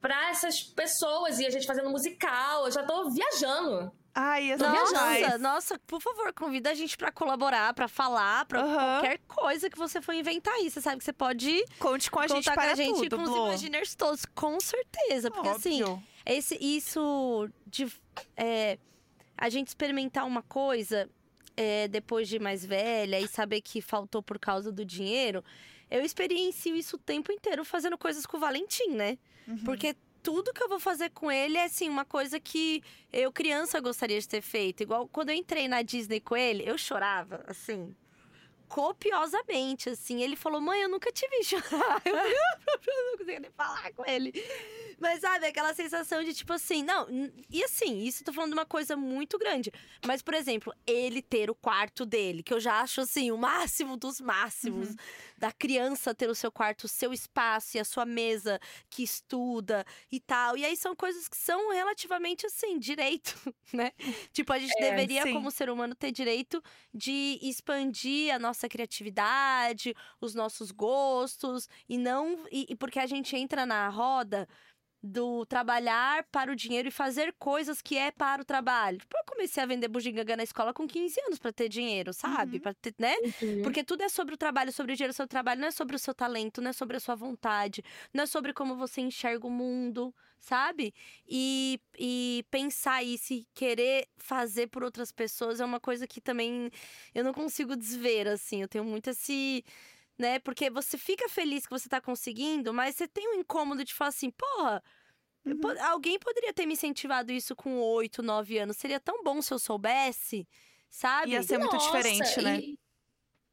Pra essas pessoas e a gente fazendo musical. Eu já tô viajando. Ai, essa Nossa, viagem. Nossa, nossa, por favor, convida a gente pra colaborar, pra falar, pra Aham. qualquer coisa que você for inventar aí. Você sabe que você pode Conte com a gente contar com para a gente tudo, com os. Imaginers todos, com certeza. Porque assim, Óbvio. esse, isso de é, a gente experimentar uma coisa é, depois de mais velha e saber que faltou por causa do dinheiro, eu experiencio isso o tempo inteiro fazendo coisas com o Valentim, né? Uhum. Porque tudo que eu vou fazer com ele é assim, uma coisa que eu, criança, gostaria de ter feito. Igual quando eu entrei na Disney com ele, eu chorava, assim. Copiosamente, assim. Ele falou, mãe, eu nunca te vi chorar. Eu falei, eu não conseguia nem falar com ele. Mas sabe, aquela sensação de tipo assim, não. E assim, isso eu tô falando de uma coisa muito grande. Mas, por exemplo, ele ter o quarto dele, que eu já acho assim, o máximo dos máximos. Da criança ter o seu quarto, o seu espaço e a sua mesa que estuda e tal. E aí são coisas que são relativamente assim, direito, né? Tipo, a gente deveria, sim. como ser humano, ter direito de expandir a nossa criatividade, os nossos gostos, e não. E, e porque a gente entra na roda do trabalhar para o dinheiro e fazer coisas que é para o trabalho. Tipo, eu comecei a vender bugiganga na escola com 15 anos para ter dinheiro, sabe? Uhum. Ter, né? Uhum. Porque tudo é sobre o trabalho, sobre o dinheiro, sobre o trabalho, não é sobre o seu talento, não é sobre a sua vontade, não é sobre como você enxerga o mundo, sabe? E, e pensar isso e querer fazer por outras pessoas é uma coisa que também eu não consigo desver, assim. Eu tenho muito esse. Né? Porque você fica feliz que você tá conseguindo, mas você tem um incômodo de falar assim, porra. Uhum. po- Alguém poderia ter me incentivado isso com 8, 9 anos. Seria tão bom se eu soubesse, sabe? Ia ser muito Nossa, diferente, né? E,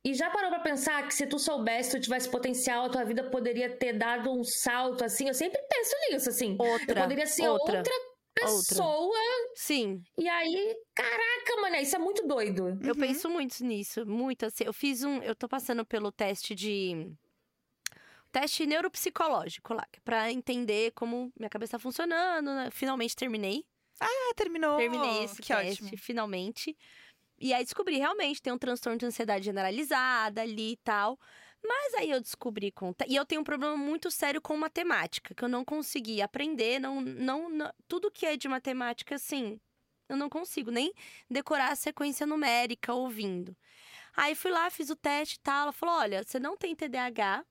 e já parou pra pensar que se tu soubesse, tu tivesse potencial, a tua vida poderia ter dado um salto, assim? Eu sempre penso nisso, assim. Outra. Eu poderia ser outra. outra, pessoa. Sim, E aí, caraca, mano, isso é muito doido. eu Uhum. penso muito nisso. Muito assim. Eu fiz um. Eu tô passando pelo teste de. Teste neuropsicológico lá, é pra entender como minha cabeça tá funcionando. né? Finalmente terminei. Ah, terminou. Terminei esse que teste, ótimo. finalmente. E aí descobri realmente tem um transtorno de ansiedade generalizada ali e tal. Mas aí eu descobri com. E eu tenho um problema muito sério com matemática, que eu não consegui aprender, não, não, não- tudo que é de matemática, assim, eu não consigo nem decorar a sequência numérica ouvindo. Aí fui lá, fiz o teste e tal. Ela falou: olha, você não tem TDAH,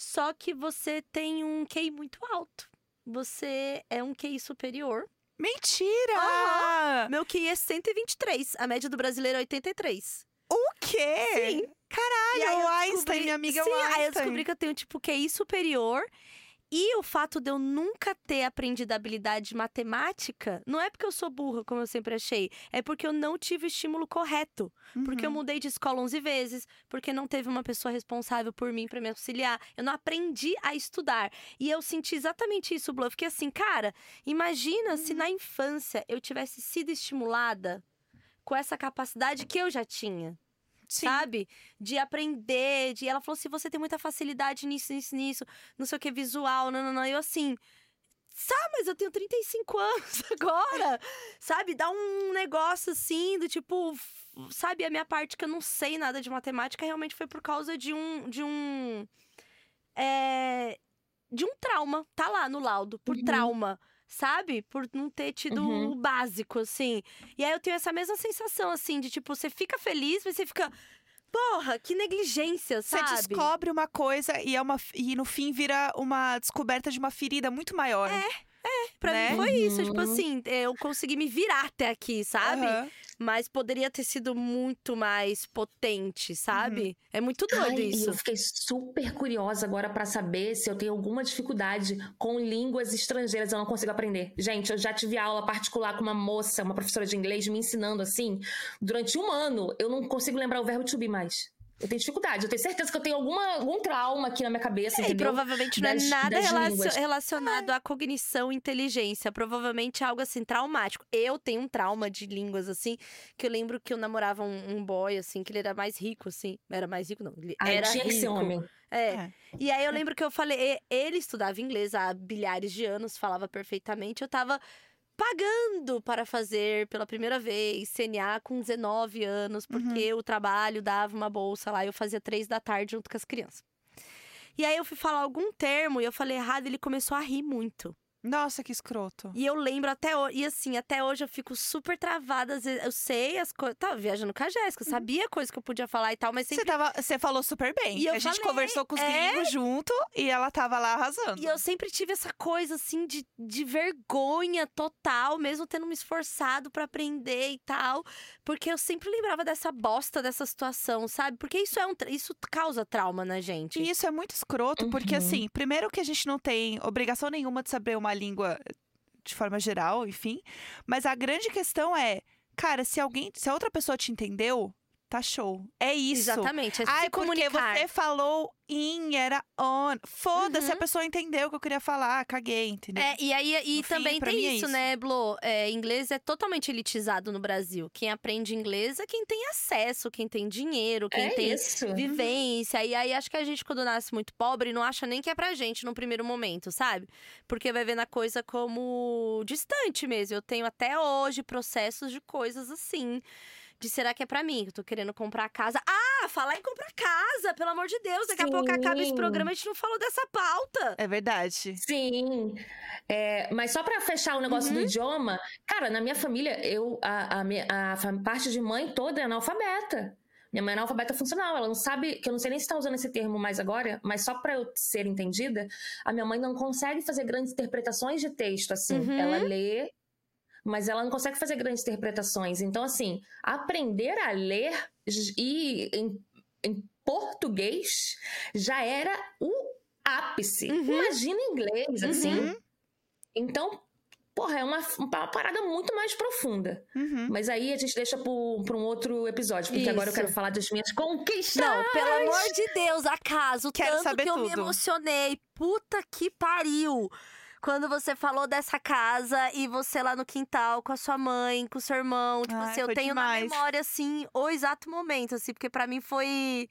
só que você tem um QI muito alto. Você é um QI superior. Mentira! Meu QI é 123. A média do brasileiro é 83. O quê? Sim. Caralho, o Einstein, descobri- minha amiga é Sim, o Einstein. aí eu descobri que eu tenho, tipo, QI superior. E o fato de eu nunca ter aprendido a habilidade matemática, não é porque eu sou burra, como eu sempre achei. É porque eu não tive o estímulo correto. Porque eu Uhum. mudei de escola 11 vezes, porque não teve uma pessoa responsável por mim pra me auxiliar. Eu não aprendi a estudar. E eu senti exatamente isso, Blue. Eu fiquei assim, cara, imagina se Uhum. na infância eu tivesse sido estimulada com essa capacidade que eu já tinha Sim. sabe? De aprender, de ela falou assim, você tem muita facilidade nisso, nisso, nisso, não sei o que, visual, não, não, não. Eu assim, sabe, mas eu tenho 35 anos agora, sabe? Dá um negócio assim, do tipo, sabe, a minha parte que eu não sei nada de matemática realmente foi por causa de um, de um, é, de um trauma, tá lá no laudo, por Uhum. trauma. Sabe? Por não ter tido Uhum. o básico, assim. E aí eu tenho essa mesma sensação, assim, de tipo, você fica feliz, mas você fica. Porra, que negligência, Você sabe? descobre uma coisa e, é uma, e no fim vira uma descoberta de uma ferida muito maior. É, Pra né? mim foi isso. Tipo Uhum. assim, eu consegui me virar até aqui, sabe? Aham. Mas poderia ter sido muito mais potente, sabe? É muito doido Ai, E isso. eu fiquei super curiosa agora pra saber se eu tenho alguma dificuldade com línguas estrangeiras, eu não consigo aprender. Gente, eu já tive aula particular com uma moça, uma professora de inglês, me ensinando assim. Durante um ano, eu não consigo lembrar o verbo to be mais. Eu tenho dificuldade. Eu tenho certeza que eu tenho alguma, algum trauma aqui na minha cabeça, É, e provavelmente não é Das- nada das relacio- línguas. relacionado à cognição e inteligência. Provavelmente é algo assim, traumático. Eu tenho um trauma de línguas, assim, que eu lembro que eu namorava um, um boy, assim, que ele era mais rico, assim. Era mais rico, não. Ele Ai, era tinha que ser rico. homem. É. É. E aí eu lembro que eu falei, ele estudava inglês há bilhares de anos, falava perfeitamente. Eu tava pagando para fazer pela primeira vez CNA com 19 anos, porque o trabalho dava uma bolsa lá e eu fazia três da tarde junto com as crianças. E aí eu fui falar algum termo e eu falei errado, e ele começou a rir muito. Nossa, que escroto. E eu lembro até hoje, e assim, até hoje eu fico super travada. Às vezes, eu sei as coisas. Tava viajando com a Jéssica, eu sabia coisas que eu podia falar e tal, mas sempre Você, tava, você falou super bem. E eu a gente falei, conversou com os é. gringos junto e ela tava lá arrasando. E eu sempre tive essa coisa, assim, de, de vergonha total, mesmo tendo me esforçado pra aprender e tal. Porque eu sempre lembrava dessa bosta dessa situação, sabe? Porque isso é um. Isso causa trauma na gente. E isso é muito escroto, porque Uhum. assim, primeiro que a gente não tem obrigação nenhuma de saber uma língua de forma geral, enfim. Mas a grande questão é, cara, se alguém, se a outra pessoa te entendeu, tá show. É isso. Exatamente. É se Ai, porque comunicar. você falou in, era on. Foda-se, Uhum. a pessoa entendeu o que eu queria falar, caguei, entendeu? É, e aí e No fim, também pra tem é isso, isso. né, Blo? É, inglês é totalmente elitizado no Brasil. Quem aprende inglês é quem tem acesso, quem tem dinheiro, quem é tem isso. vivência. E aí acho que a gente, quando nasce muito pobre, não acha nem que é pra gente no primeiro momento, sabe? Porque vai vendo a coisa como distante mesmo. Eu tenho até hoje processos de coisas assim. De será que é pra mim? Eu tô querendo comprar casa. Ah, falar em comprar casa, pelo amor de Deus. Daqui a pouco acaba esse Sim. programa, a gente não falou dessa pauta. É verdade. Sim. É, mas só pra fechar o negócio do Uhum. idioma, cara, na minha família, eu, a, a, minha- a parte de mãe toda é analfabeta. Minha mãe é analfabeta funcional, ela não sabe, que eu não sei nem se tá usando esse termo mais agora, mas só pra eu ser entendida, a minha mãe não consegue fazer grandes interpretações de texto, assim. Uhum. Ela lê, mas ela não consegue fazer grandes interpretações. Então, assim, aprender a ler e em, em português já era o ápice. Uhum. Imagina inglês, assim. Uhum. Então, porra, é uma, uma parada muito mais profunda. Uhum. Mas aí a gente deixa para um outro episódio, porque agora eu Isso. quero falar das minhas conquistas. Não, pelo amor de Deus, acaso, Quero tanto saber que eu me tudo. emocionei. Puta que pariu. Quando você falou dessa casa e você lá no quintal com a sua mãe, com o seu irmão, tipo Ai, assim, eu tenho demais. na memória assim o exato momento, assim, porque pra mim foi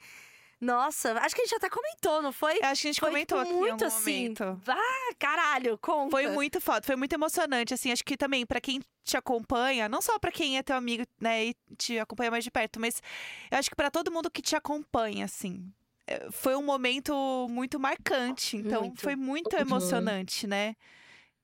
nossa, acho que a gente até comentou, não foi? Acho que a gente Foi, comentou tipo, aqui muito assim. momento. Ah, caralho, conta. Foi muito foda, foi muito emocionante, assim, acho que também pra quem te acompanha, não só pra quem é teu amigo, né, e te acompanha mais de perto, mas eu acho que pra todo mundo que te acompanha, assim, foi um momento muito marcante, então Muito. foi muito Uhum. emocionante, né,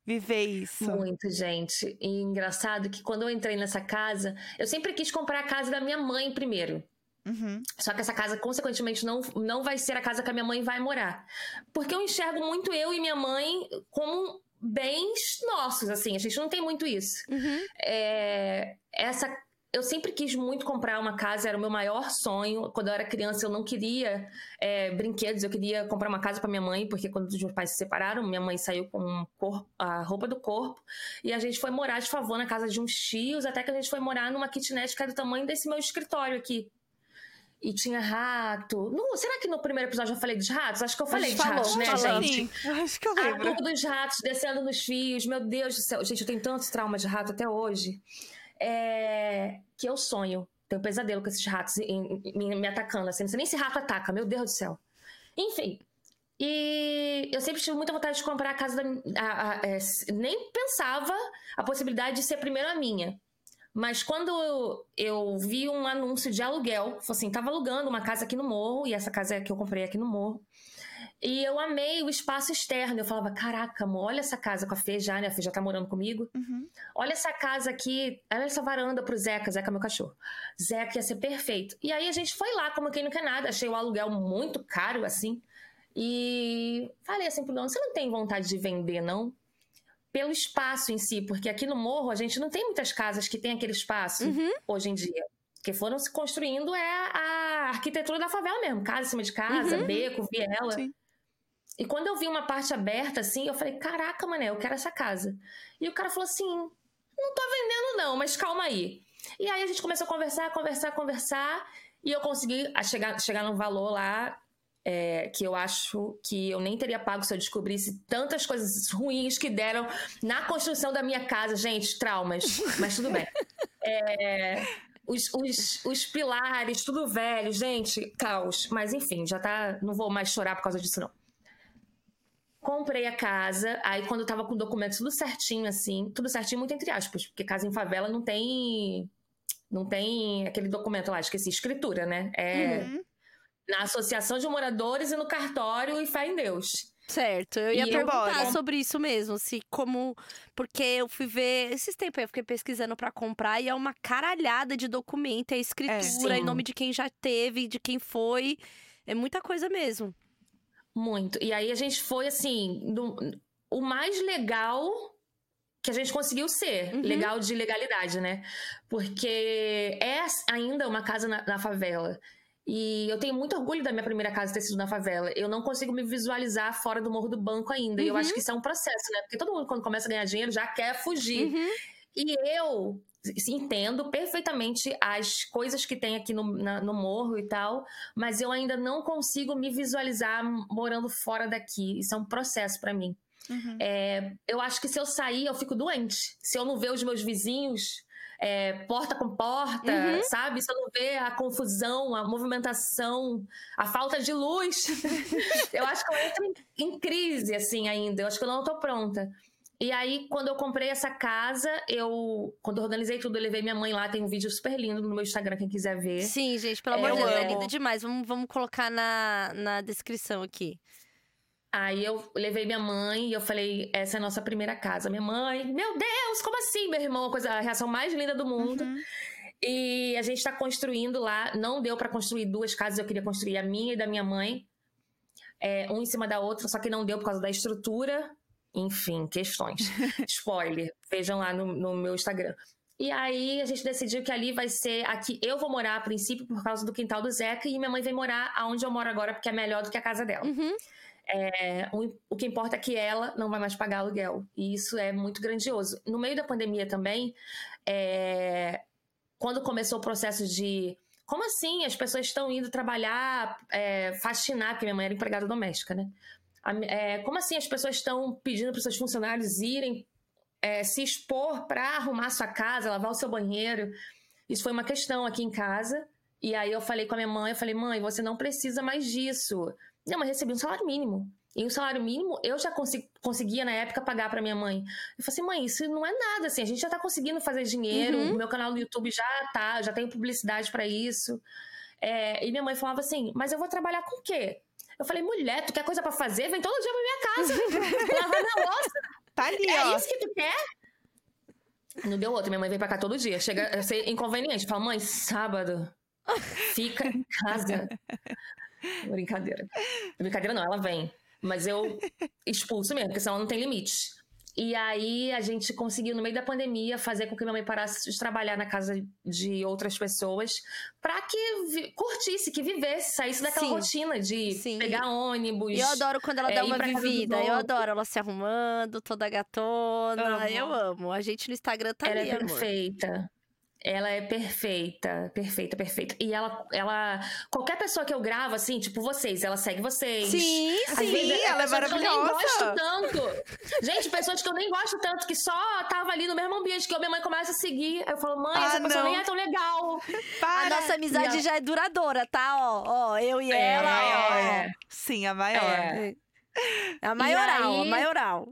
viver isso. Muito, gente. E engraçado que quando eu entrei nessa casa, eu sempre quis comprar a casa da minha mãe primeiro. Uhum. Só que essa casa, consequentemente, não, não vai ser a casa que a minha mãe vai morar. Porque eu enxergo muito eu e minha mãe como bens nossos, assim. A gente não tem muito isso. Uhum. É, essa eu sempre quis muito comprar uma casa, era o meu maior sonho. Quando eu era criança, eu não queria é, brinquedos, eu queria comprar uma casa para minha mãe, porque quando os meus pais se separaram, minha mãe saiu com um cor- a roupa do corpo e a gente foi morar de favor na casa de uns tios, até que a gente foi morar numa kitnet que era do tamanho desse meu escritório aqui. E tinha rato. Não, será que no primeiro episódio eu falei dos ratos? Acho que eu falei dos falou, ratos, né, gente? Sim, acho que eu A lembro. turma dos ratos descendo nos fios, meu Deus do céu. Gente, eu tenho tantos traumas de rato até hoje. É, Que eu sonho. Tenho pesadelo com esses ratos me, atacando, assim. Não sei nem se rato ataca, meu Deus do céu. Enfim. E eu sempre tive muita vontade de comprar a casa da. a- a- é, nem pensava a possibilidade de ser primeiro a minha. Mas quando eu, eu vi um anúncio de aluguel, assim, tava alugando uma casa aqui no morro, e essa casa é que eu comprei aqui no morro. E eu amei o espaço externo. Eu falava, caraca, amor, olha essa casa com a Fê já, né? A Fê já tá morando comigo. Uhum. Olha essa casa aqui, olha essa varanda pro Zeca, Zeca é meu cachorro. Zeca ia ser perfeito. E aí a gente foi lá, como quem não quer nada. Achei o aluguel muito caro, assim. E falei assim pro dono, você não tem vontade de vender, não? Pelo espaço em si, porque aqui no morro a gente não tem muitas casas que tem aquele espaço Uhum. hoje em dia. Que foram se construindo é a arquitetura da favela mesmo. Casa em cima de casa, Uhum. beco, viela. Sim. E quando eu vi uma parte aberta assim, eu falei: caraca, mané, eu quero essa casa. E o cara falou assim: não tô vendendo, não, mas calma aí. E aí a gente começou a conversar, conversar, conversar. E eu consegui chegar, chegar num valor lá é, que eu acho que eu nem teria pago se eu descobrisse tantas coisas ruins que deram na construção da minha casa. Gente, traumas, mas tudo bem. É, os, os, os pilares, tudo velho, gente, caos. Mas enfim, já tá. Não vou mais chorar por causa disso, não. Comprei a casa, aí quando eu tava com documentos tudo certinho, assim, tudo certinho, muito entre aspas, porque casa em favela não tem. Não tem aquele documento lá, esqueci, escritura, né? É Uhum. na associação de moradores e no cartório e fé em Deus. Certo, eu ia E eu perguntar bora. sobre isso mesmo, se como. Porque eu fui ver. Esses tempos aí eu fiquei pesquisando pra comprar e é uma caralhada de documento, é escritura, em Sim. nome de quem já teve, de quem foi. É muita coisa mesmo. Muito. E aí a gente foi assim, no- o mais legal que a gente conseguiu ser. Uhum. Legal de legalidade, né? Porque é ainda uma casa na, na favela. E eu tenho muito orgulho da minha primeira casa ter sido na favela. Eu não consigo me visualizar fora do Morro do Banco ainda. E eu Uhum. acho que isso é um processo, né? Porque todo mundo, quando começa a ganhar dinheiro, já quer fugir. Uhum. E eu entendo perfeitamente as coisas que tem aqui no, na- no morro e tal, mas eu ainda não consigo me visualizar morando fora daqui. Isso é um processo pra mim. Uhum. É, eu acho que se eu sair, eu fico doente. Se eu não ver os meus vizinhos é, porta com porta, Uhum. sabe? Se eu não ver a confusão, a movimentação, a falta de luz, eu acho que eu entro em, em crise, assim, ainda. Eu acho que eu não tô pronta. E aí, quando eu comprei essa casa, eu. Quando eu organizei tudo, eu levei minha mãe lá. Tem um vídeo super lindo no meu Instagram, quem quiser ver. Sim, gente, pelo amor É, de eu Deus, é lindo demais. Vamos, vamos colocar na, na descrição aqui. Aí eu levei minha mãe e eu falei: essa é a nossa primeira casa. Minha mãe, meu Deus, como assim, meu irmão? A, coisa, a reação mais linda do mundo. Uhum. E a gente tá construindo lá. Não deu pra construir duas casas, eu queria construir a minha e da minha mãe. É, um em cima da outra, só que não deu por causa da estrutura. Enfim, questões. Spoiler. Vejam lá no, no meu Instagram. E aí a gente decidiu que ali vai ser. Aqui eu vou morar a princípio por causa do quintal do Zeca e minha mãe vem morar aonde eu moro agora, porque é melhor do que a casa dela. Uhum. É, o, o que importa é que ela não vai mais pagar aluguel. E isso é muito grandioso. No meio da pandemia também, é, quando começou o processo de. Como assim? As pessoas estão indo trabalhar, é, faxinar, porque minha mãe era empregada doméstica, né? É, como assim as pessoas estão pedindo para os seus funcionários irem é, se expor para arrumar sua casa, lavar o seu banheiro? Isso foi uma questão aqui em casa. E aí eu falei com a minha mãe, eu falei, mãe, você não precisa mais disso. Não, mas recebi um salário mínimo. E o salário mínimo eu já conseguia na época pagar para minha mãe. Eu falei assim, mãe, isso não é nada, assim, a gente já tá conseguindo fazer dinheiro, Uhum. o meu canal no YouTube já tá, já tenho publicidade para isso. É, e minha mãe falava assim, mas eu vou trabalhar com o quê? Eu falei, mulher, tu quer coisa para fazer? Vem todo dia pra minha casa. Lavar minha louça. Tá ali, É ó. isso que tu quer? Não deu outra. Minha mãe vem pra cá todo dia. Chega a ser inconveniente. Fala, mãe, sábado, fica em casa. Brincadeira. Brincadeira não, ela vem. Mas eu expulso mesmo, porque senão não tem limite. E aí a gente conseguiu, no meio da pandemia, fazer com que minha mãe parasse de trabalhar na casa de outras pessoas pra que curtisse, que vivesse, saísse daquela Sim. rotina de Sim. pegar ônibus. Eu adoro quando ela é, dá uma vivida. Eu adoro ela se arrumando, toda gatona. Amo. Eu amo. A gente no Instagram tá Ela ali, é amor. Ela é perfeita, perfeita, perfeita. E ela, ela. Qualquer pessoa que eu gravo, assim, tipo vocês, ela segue vocês. Sim, Às sim. vezes, ela é pessoas que eu nem maravilhosa. gosto tanto. Gente, pessoas que eu nem gosto tanto, que só tava ali no mesmo ambiente que eu, minha mãe começa a seguir. Aí eu falo, mãe, Ah, essa pessoa não. nem é tão legal. A Para! nossa amizade Não. já é duradoura, tá? Ó, ó, eu e ela, ó. É, Sim, a maior. é. É a maioral, a aí- maioral.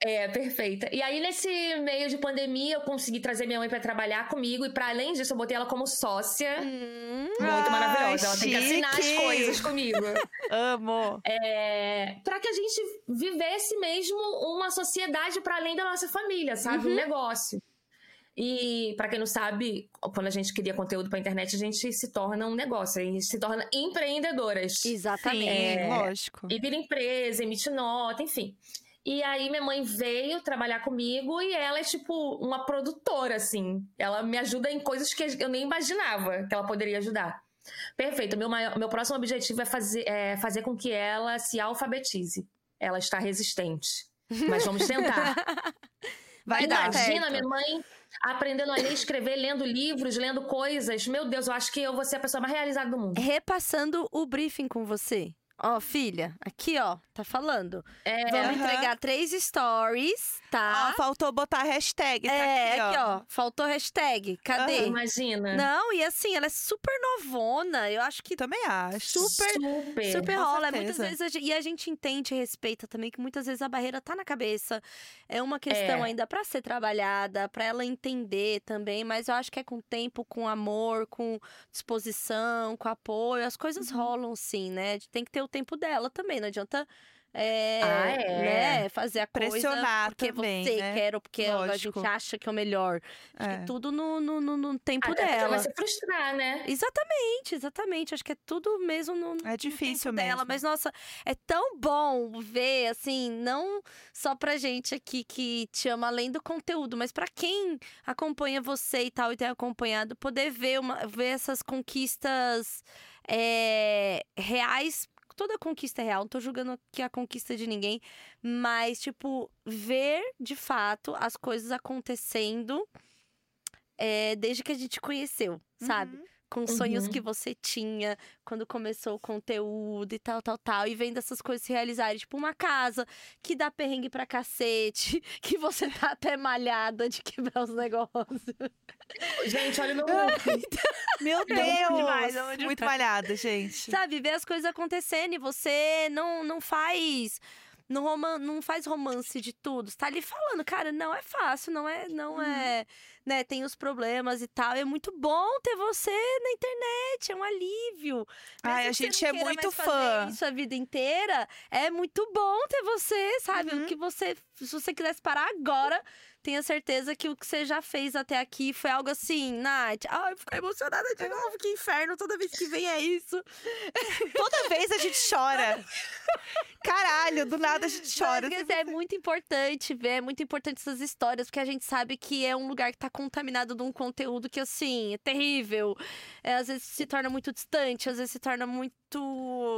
É, perfeita. E aí, nesse meio de pandemia, eu consegui trazer minha mãe pra trabalhar comigo. E pra além disso, eu botei ela como sócia. Hum, Muito Ai, maravilhosa. Ela tem que assinar as chique. coisas comigo. Amo. É, para que a gente vivesse mesmo uma sociedade para além da nossa família, sabe? Uhum. Um negócio. E para quem não sabe, quando a gente cria conteúdo para internet, a gente se torna um negócio, a gente se torna empreendedoras. Exatamente. É. lógico. E vira empresa, emite nota, enfim. E aí minha mãe veio trabalhar comigo e ela é tipo uma produtora, assim. Ela me ajuda em coisas que eu nem imaginava que ela poderia ajudar. Perfeito. Meu, maior- meu próximo objetivo é fazer, é fazer com que ela se alfabetize. Ela está resistente. Mas vamos tentar. Vai dar. Imagina minha mãe aprendendo a ler, escrever, lendo livros, lendo coisas. Meu Deus, eu acho que eu vou ser a pessoa mais realizada do mundo. Repassando o briefing com você. Ó, filha, aqui, ó, tá falando. É, Vamos Aham. entregar três stories, tá? Ó, faltou botar a hashtag. Tá é, aqui, ó. Faltou hashtag. Cadê? Aham. imagina. Não, e assim, ela é super novona. Eu acho que Também acho. super- Super. Super rola. é Muitas vezes a gente, e a gente entende e respeita também que muitas vezes a barreira tá na cabeça. É uma questão É. ainda pra ser trabalhada, pra ela entender também, mas eu acho que é com tempo, com amor, com disposição, com apoio, as coisas Uhum. rolam sim, né? Tem que ter o tempo dela também, não adianta é, Ah, é. né, fazer a Pressionar coisa porque também, você né? quer ou porque a Lógico. gente acha que é o melhor. Acho É. que tudo no, no, no- no tempo Até dela. vai se frustrar, né? Exatamente, exatamente. Acho que é tudo mesmo no, É difícil tempo mesmo. dela. Mas, nossa, é tão bom ver, assim, não só pra gente aqui que te ama além do conteúdo, mas pra quem acompanha você e tal e tem acompanhado, poder ver, uma, ver essas conquistas é, reais. Toda conquista é real, não tô julgando aqui a conquista de ninguém, mas, tipo, ver de fato as coisas acontecendo é, desde que a gente conheceu, sabe? Uhum. Com sonhos Uhum. que você tinha quando começou o conteúdo e tal, tal, tal. E vendo essas coisas se realizarem. Tipo, uma casa que dá perrengue pra cacete, que você tá até malhada de quebrar os negócios. Gente, olha o meu look. Meu amo Deus! demais, Muito malhada, gente. Sabe? Ver as coisas acontecendo e você não, não faz não, roman não faz romance de tudo. Você tá ali falando, cara, não é fácil, não é, não Uhum. é, né, tem os problemas e tal. É muito bom ter você na internet, é um alívio. Ai, a gente é muito fã. Isso a vida inteira, é muito bom ter você, sabe? Uhum. Que você, se você quisesse parar agora, tenha certeza que o que você já fez até aqui foi algo assim, Nath. Ai, fico emocionada de novo, que inferno, toda vez que vem é isso. Toda vez a gente chora. Caralho, do nada a gente chora. Mas, é muito importante ver, é muito importante essas histórias, porque a gente sabe que é um lugar que tá contaminado de um conteúdo que, assim, é terrível. É, às vezes se torna muito distante, às vezes se torna muito.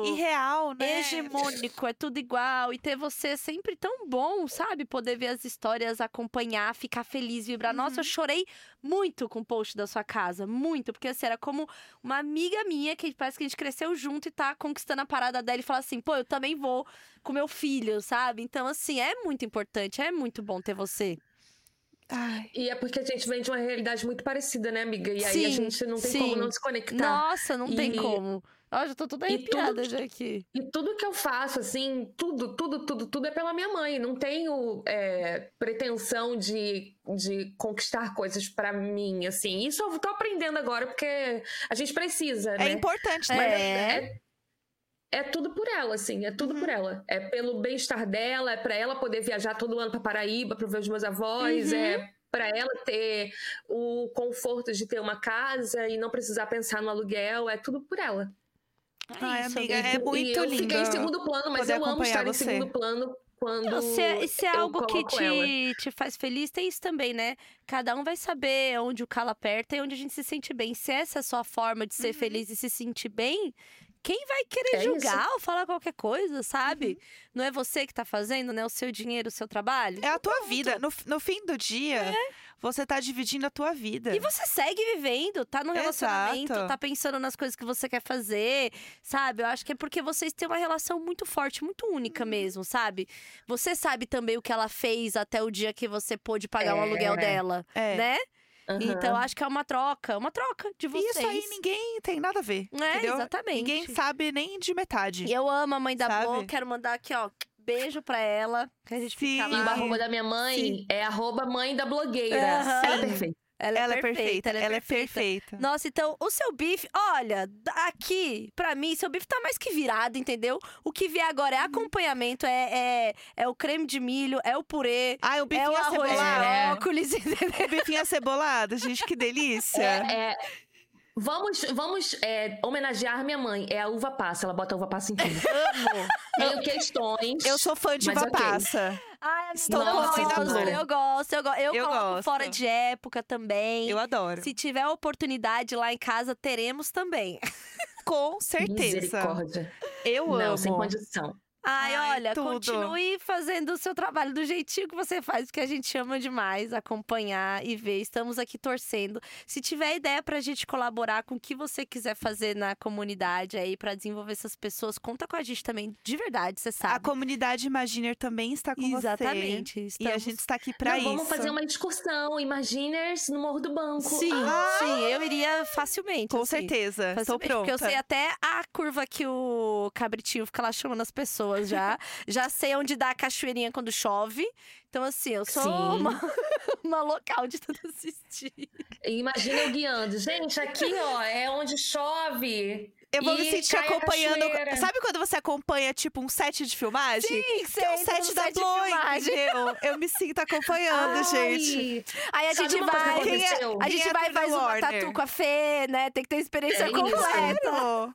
Irreal, né? Hegemônico, é tudo igual. E ter você é sempre tão bom, sabe? Poder ver as histórias, acompanhar, ficar feliz, vibrar. Nossa, eu chorei muito com o post da sua casa. Muito. Porque assim, era como uma amiga minha que parece que a gente cresceu junto e tá conquistando a parada dela e fala assim: pô, eu também vou com meu filho, sabe? Então, assim, é muito importante, é muito bom ter você. Ai. E é porque a gente vem de uma realidade muito parecida, né, amiga? E aí a Sim, gente não tem sim. como não se conectar. Nossa, não tem E- como. Ó, já tô toda tudo arrepiada já aqui. E tudo que eu faço, assim, tudo, tudo, tudo, tudo é pela minha mãe. Não tenho é, pretensão de, de conquistar coisas pra mim, assim. Isso eu tô aprendendo agora, porque a gente precisa, É né? importante, Mas né? É. é, é tudo por ela, assim, é tudo Uhum. por ela. É pelo bem-estar dela, é pra ela poder viajar todo ano pra Paraíba pra ver os meus avós, Uhum. é pra ela ter o conforto de ter uma casa e não precisar pensar no aluguel, é tudo por ela. Ai, isso, amiga, é muito e eu lindo. fiquei em segundo plano, mas eu amo acompanhar estar em você. segundo plano quando Não, se, é- se é eu algo que ela. te, te faz feliz, tem isso também, né? Cada um vai saber onde o calo aperta e onde a gente se sente bem. Se essa é a sua forma de ser feliz e se sentir bem, quem vai querer É julgar ou falar qualquer coisa, sabe? Não é você que tá fazendo, né? O seu dinheiro, o seu trabalho. É a tua vida. No, no fim do dia, você tá dividindo a tua vida. E você segue vivendo, tá no relacionamento, Exato. tá pensando nas coisas que você quer fazer, sabe? Eu acho que é porque vocês têm uma relação muito forte, muito única Uhum. mesmo, sabe? Você sabe também o que ela fez até o dia que você pôde pagar o É. aluguel dela, É. né? Aham. Então acho que é uma troca, uma troca de E vocês. isso aí ninguém tem nada a ver. É, entendeu? exatamente. Ninguém sabe nem de metade. E eu amo a mãe da Sabe? Blo, quero mandar aqui, ó, beijo pra ela, que a gente fica Sim. E o lá. arroba da minha mãe Sim. é arroba mãe da blogueira. Aham. Ela é perfeita. Ela é perfeita, ela é perfeita. perfeita. Nossa, então o seu bife, olha, aqui, pra mim, seu bife tá mais que virado, entendeu? O que vier agora é Uhum. acompanhamento, é, é, é o creme de milho, é o purê, Ai, o é o bifinho arroz acebolado. É. brócolis, entendeu? O bifinho acebolado, gente, que delícia. É, é, vamos vamos é, homenagear minha mãe. É a uva passa. Ela bota a uva passa em tudo. Amo. Tenho questões. Eu sou fã de uva ok. passa. Ai, Estou a gosto, eu gosto, eu gosto. Eu, Eu coloco gosto. fora de época também. Eu adoro. Se tiver oportunidade lá em casa, teremos também. Com certeza. Misericórdia. Eu Não, amo. sem condição. Ai, Ai, olha, tudo. continue fazendo o seu trabalho do jeitinho que você faz, porque a gente ama demais acompanhar e ver. Estamos aqui torcendo. Se tiver ideia pra gente colaborar com o que você quiser fazer na comunidade aí pra desenvolver essas pessoas, conta com a gente também, de verdade, você A sabe. comunidade Imaginer também está com Exatamente. você. E a estamos- gente está aqui pra Não, isso. Vamos fazer uma excursão. Imaginers no Morro do Banco. Sim, Ah, sim, eu iria facilmente. Com assim. certeza. Estou Facilmente, pronta. Porque eu sei até a curva que o cabritinho fica lá chamando as pessoas já. já sei onde dá a cachoeirinha quando chove. Então, assim, eu sou Sim. uma, uma local de tanto assistir. Imagina eu guiando. Gente, aqui, ó, é onde chove. Eu vou me E sentir cai a acompanhando. Sabe quando você acompanha, tipo, um set de filmagem? Sim, que é o set da Blow, entendeu? Eu me sinto acompanhando, Ai, gente. Aí a gente vai. A gente vai e faz uma tatu com a Fê, né? Tem que ter experiência É completa.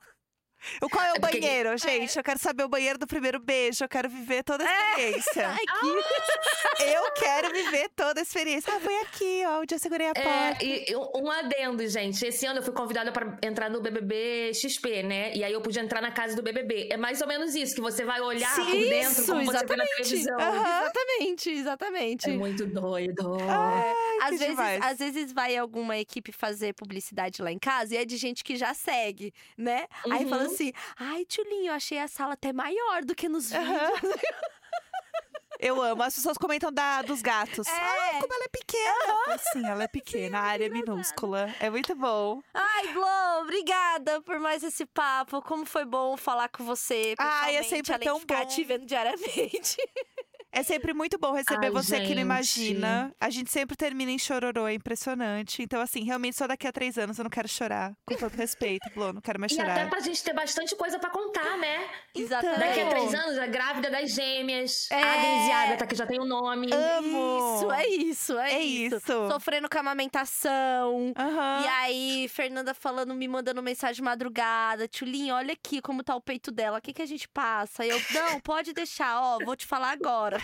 O qual é o É porque- banheiro, gente? Eu quero saber o banheiro do primeiro beijo. Eu quero viver toda a experiência. Aqui. Eu quero viver toda a experiência. Ah, foi aqui, ó, onde eu segurei a É, porta. e, e um adendo, gente. Esse ano eu fui convidada para entrar no BBB XP, né? E aí eu pude entrar na casa do BBB. É mais ou menos isso, que você vai olhar por dentro Isso, como você vê na exatamente. televisão. Aham. Exatamente, exatamente. É muito doido. Ai, Às vezes, demais. às vezes vai alguma equipe fazer publicidade lá em casa e é de gente que já segue, né? Aí Uhum. fala assim: ai, Tchulinho, eu achei a sala até maior do que nos vídeos. Aham. Eu amo. As pessoas comentam da, dos gatos. É. Ah, como ela é pequena. Sim, ela é pequena, a área é minúscula. É muito bom. Ai, Glo, obrigada por mais esse papo. Como foi bom falar com você. Ai, é sempre além tão bom. te vendo diariamente. É sempre muito bom receber Ai, você aqui no gente. Imagina. A gente sempre termina em chororô, é impressionante. Então, assim, realmente só daqui a três anos eu não quero chorar. Com todo respeito, Blô, não quero mais E até chorar. pra gente ter bastante coisa pra contar, né? Exatamente. Daqui a três anos, a grávida das gêmeas, É. a Agnes e Agatha, que já tem o nome. Amo! Isso, é isso, é, É isso. isso. Sofrendo com a amamentação. Aham. E aí, Fernanda falando, me mandando mensagem de madrugada. Tchulinha, olha aqui como tá o peito dela. O que, que a gente passa? E eu, não, pode deixar, ó, vou te falar agora.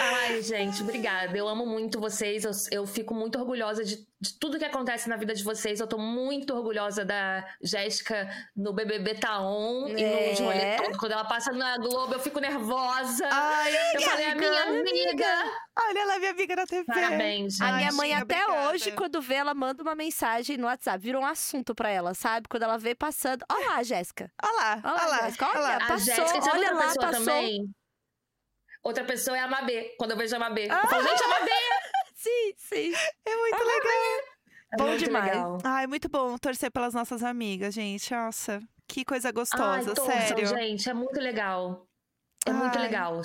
Ai, gente, obrigada. Eu amo muito vocês. Eu, eu fico muito orgulhosa de, de tudo que acontece na vida de vocês. Eu tô muito orgulhosa da Jéssica no BBB Taon e É. no rolê todo. Quando ela passa na Globo, eu fico nervosa. Ai, eu falei, a minha amiga. Olha ela, minha amiga na TV. Parabéns, gente. A minha mãe até obrigada. hoje, quando vê, ela manda uma mensagem no WhatsApp. Virou um assunto pra ela, sabe? Quando ela vê passando. Olha lá, Jéssica. Olha lá, Olha lá, olha lá. Jéssica, olha. olha lá. A Passou, Jéssica, sabe olha lá, passou. também? Outra pessoa é a Mabê. Quando eu vejo a Mabê. Ah! Eu falo, gente, a Mabê! Sim, sim. É muito legal. É Bom muito demais. legal. Ai, muito bom torcer pelas nossas amigas, gente. Nossa, que coisa Ai, gostosa, torçam, sério. gente, é muito legal. É muito Ai. legal.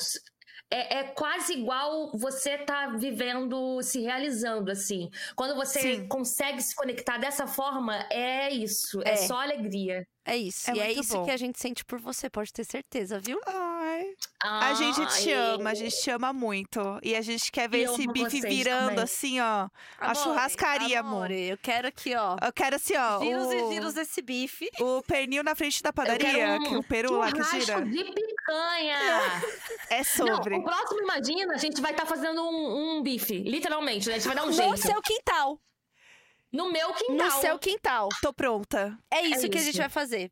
É, é quase igual você tá vivendo, se realizando, assim. Quando você Sim. consegue se conectar dessa forma, é isso. É, É. só alegria. É isso. É e é muito isso bom. que a gente sente por você, pode ter certeza, viu? Ai, a gente te ama, a gente te ama muito. E a gente quer ver eu esse bife virando também. assim, ó. A churrascaria, amor. amor. Eu quero aqui, ó. Eu quero assim, ó. Giros o, e giros desse bife. o pernil na frente da padaria, um que o peru lá que gira. churrasco de picanha. É sobre. Não, o próximo, imagina, a gente vai estar fazendo um, um bife. Literalmente, né? A gente vai dar um No jeito. seu quintal. No meu quintal. No seu quintal. Tô pronta. É isso que a gente vai fazer.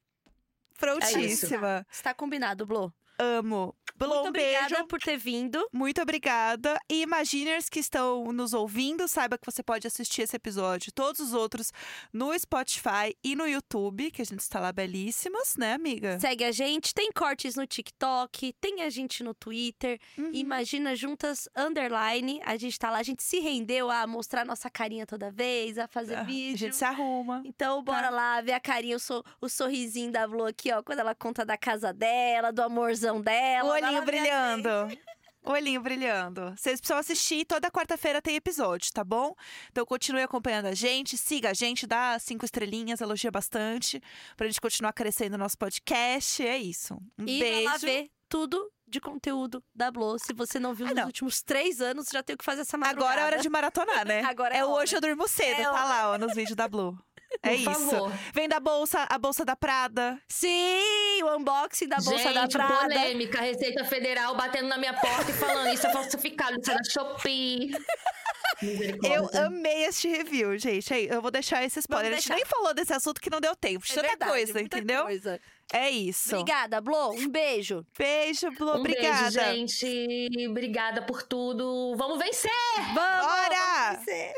Prontíssima. Está combinado, Blô. Amo. Blô, Muito um beijo. obrigada por ter vindo. Muito obrigada. E Imaginers que estão nos ouvindo, saiba que você pode assistir esse episódio e todos os outros no Spotify e no YouTube, que a gente está lá belíssimas, né, amiga? Segue a gente. Tem cortes no TikTok, tem a gente no Twitter. Uhum. Imagina Juntas Underline. A gente tá lá, a gente se rendeu a mostrar nossa carinha toda vez, a fazer Ah, A vídeo. gente se arruma. Então, bora Tá. lá ver a carinha, o, so- o sorrisinho da Blu aqui, ó. Quando ela conta da casa dela, do amorzão dela. O olhinho brilhando. O olhinho brilhando. Vocês precisam assistir. Toda quarta-feira tem episódio, tá bom? Então continue acompanhando a gente, siga a gente, dá cinco estrelinhas, elogia bastante, pra gente continuar crescendo o nosso podcast. É isso. Um E beijo. vai lá ver tudo de conteúdo da Blu. Se você não viu Ah, nos não. últimos três anos, já tem o que fazer essa madrugada. Agora é hora de maratonar, né? Agora é é hoje eu durmo cedo, É tá hora. lá, ó, nos vídeos da Blue. É Por isso. favor. Vem da bolsa, a bolsa da Prada. Sim, o unboxing da Bolsa Gente, da Prada. polêmica. A Receita Federal batendo na minha porta e falando isso é falsificado, isso é da Shopee. Eu amei este review, gente. Aí, eu vou deixar esse spoiler. Vamos A gente deixar. nem falou desse assunto que não deu tempo. É Tanta verdade, coisa, muita entendeu? coisa. É isso. Obrigada, Blo. Um beijo. Beijo, Blue. Um Obrigada. beijo, gente. Obrigada por tudo. Vamos vencer! Vamos! Bora! vamos vencer.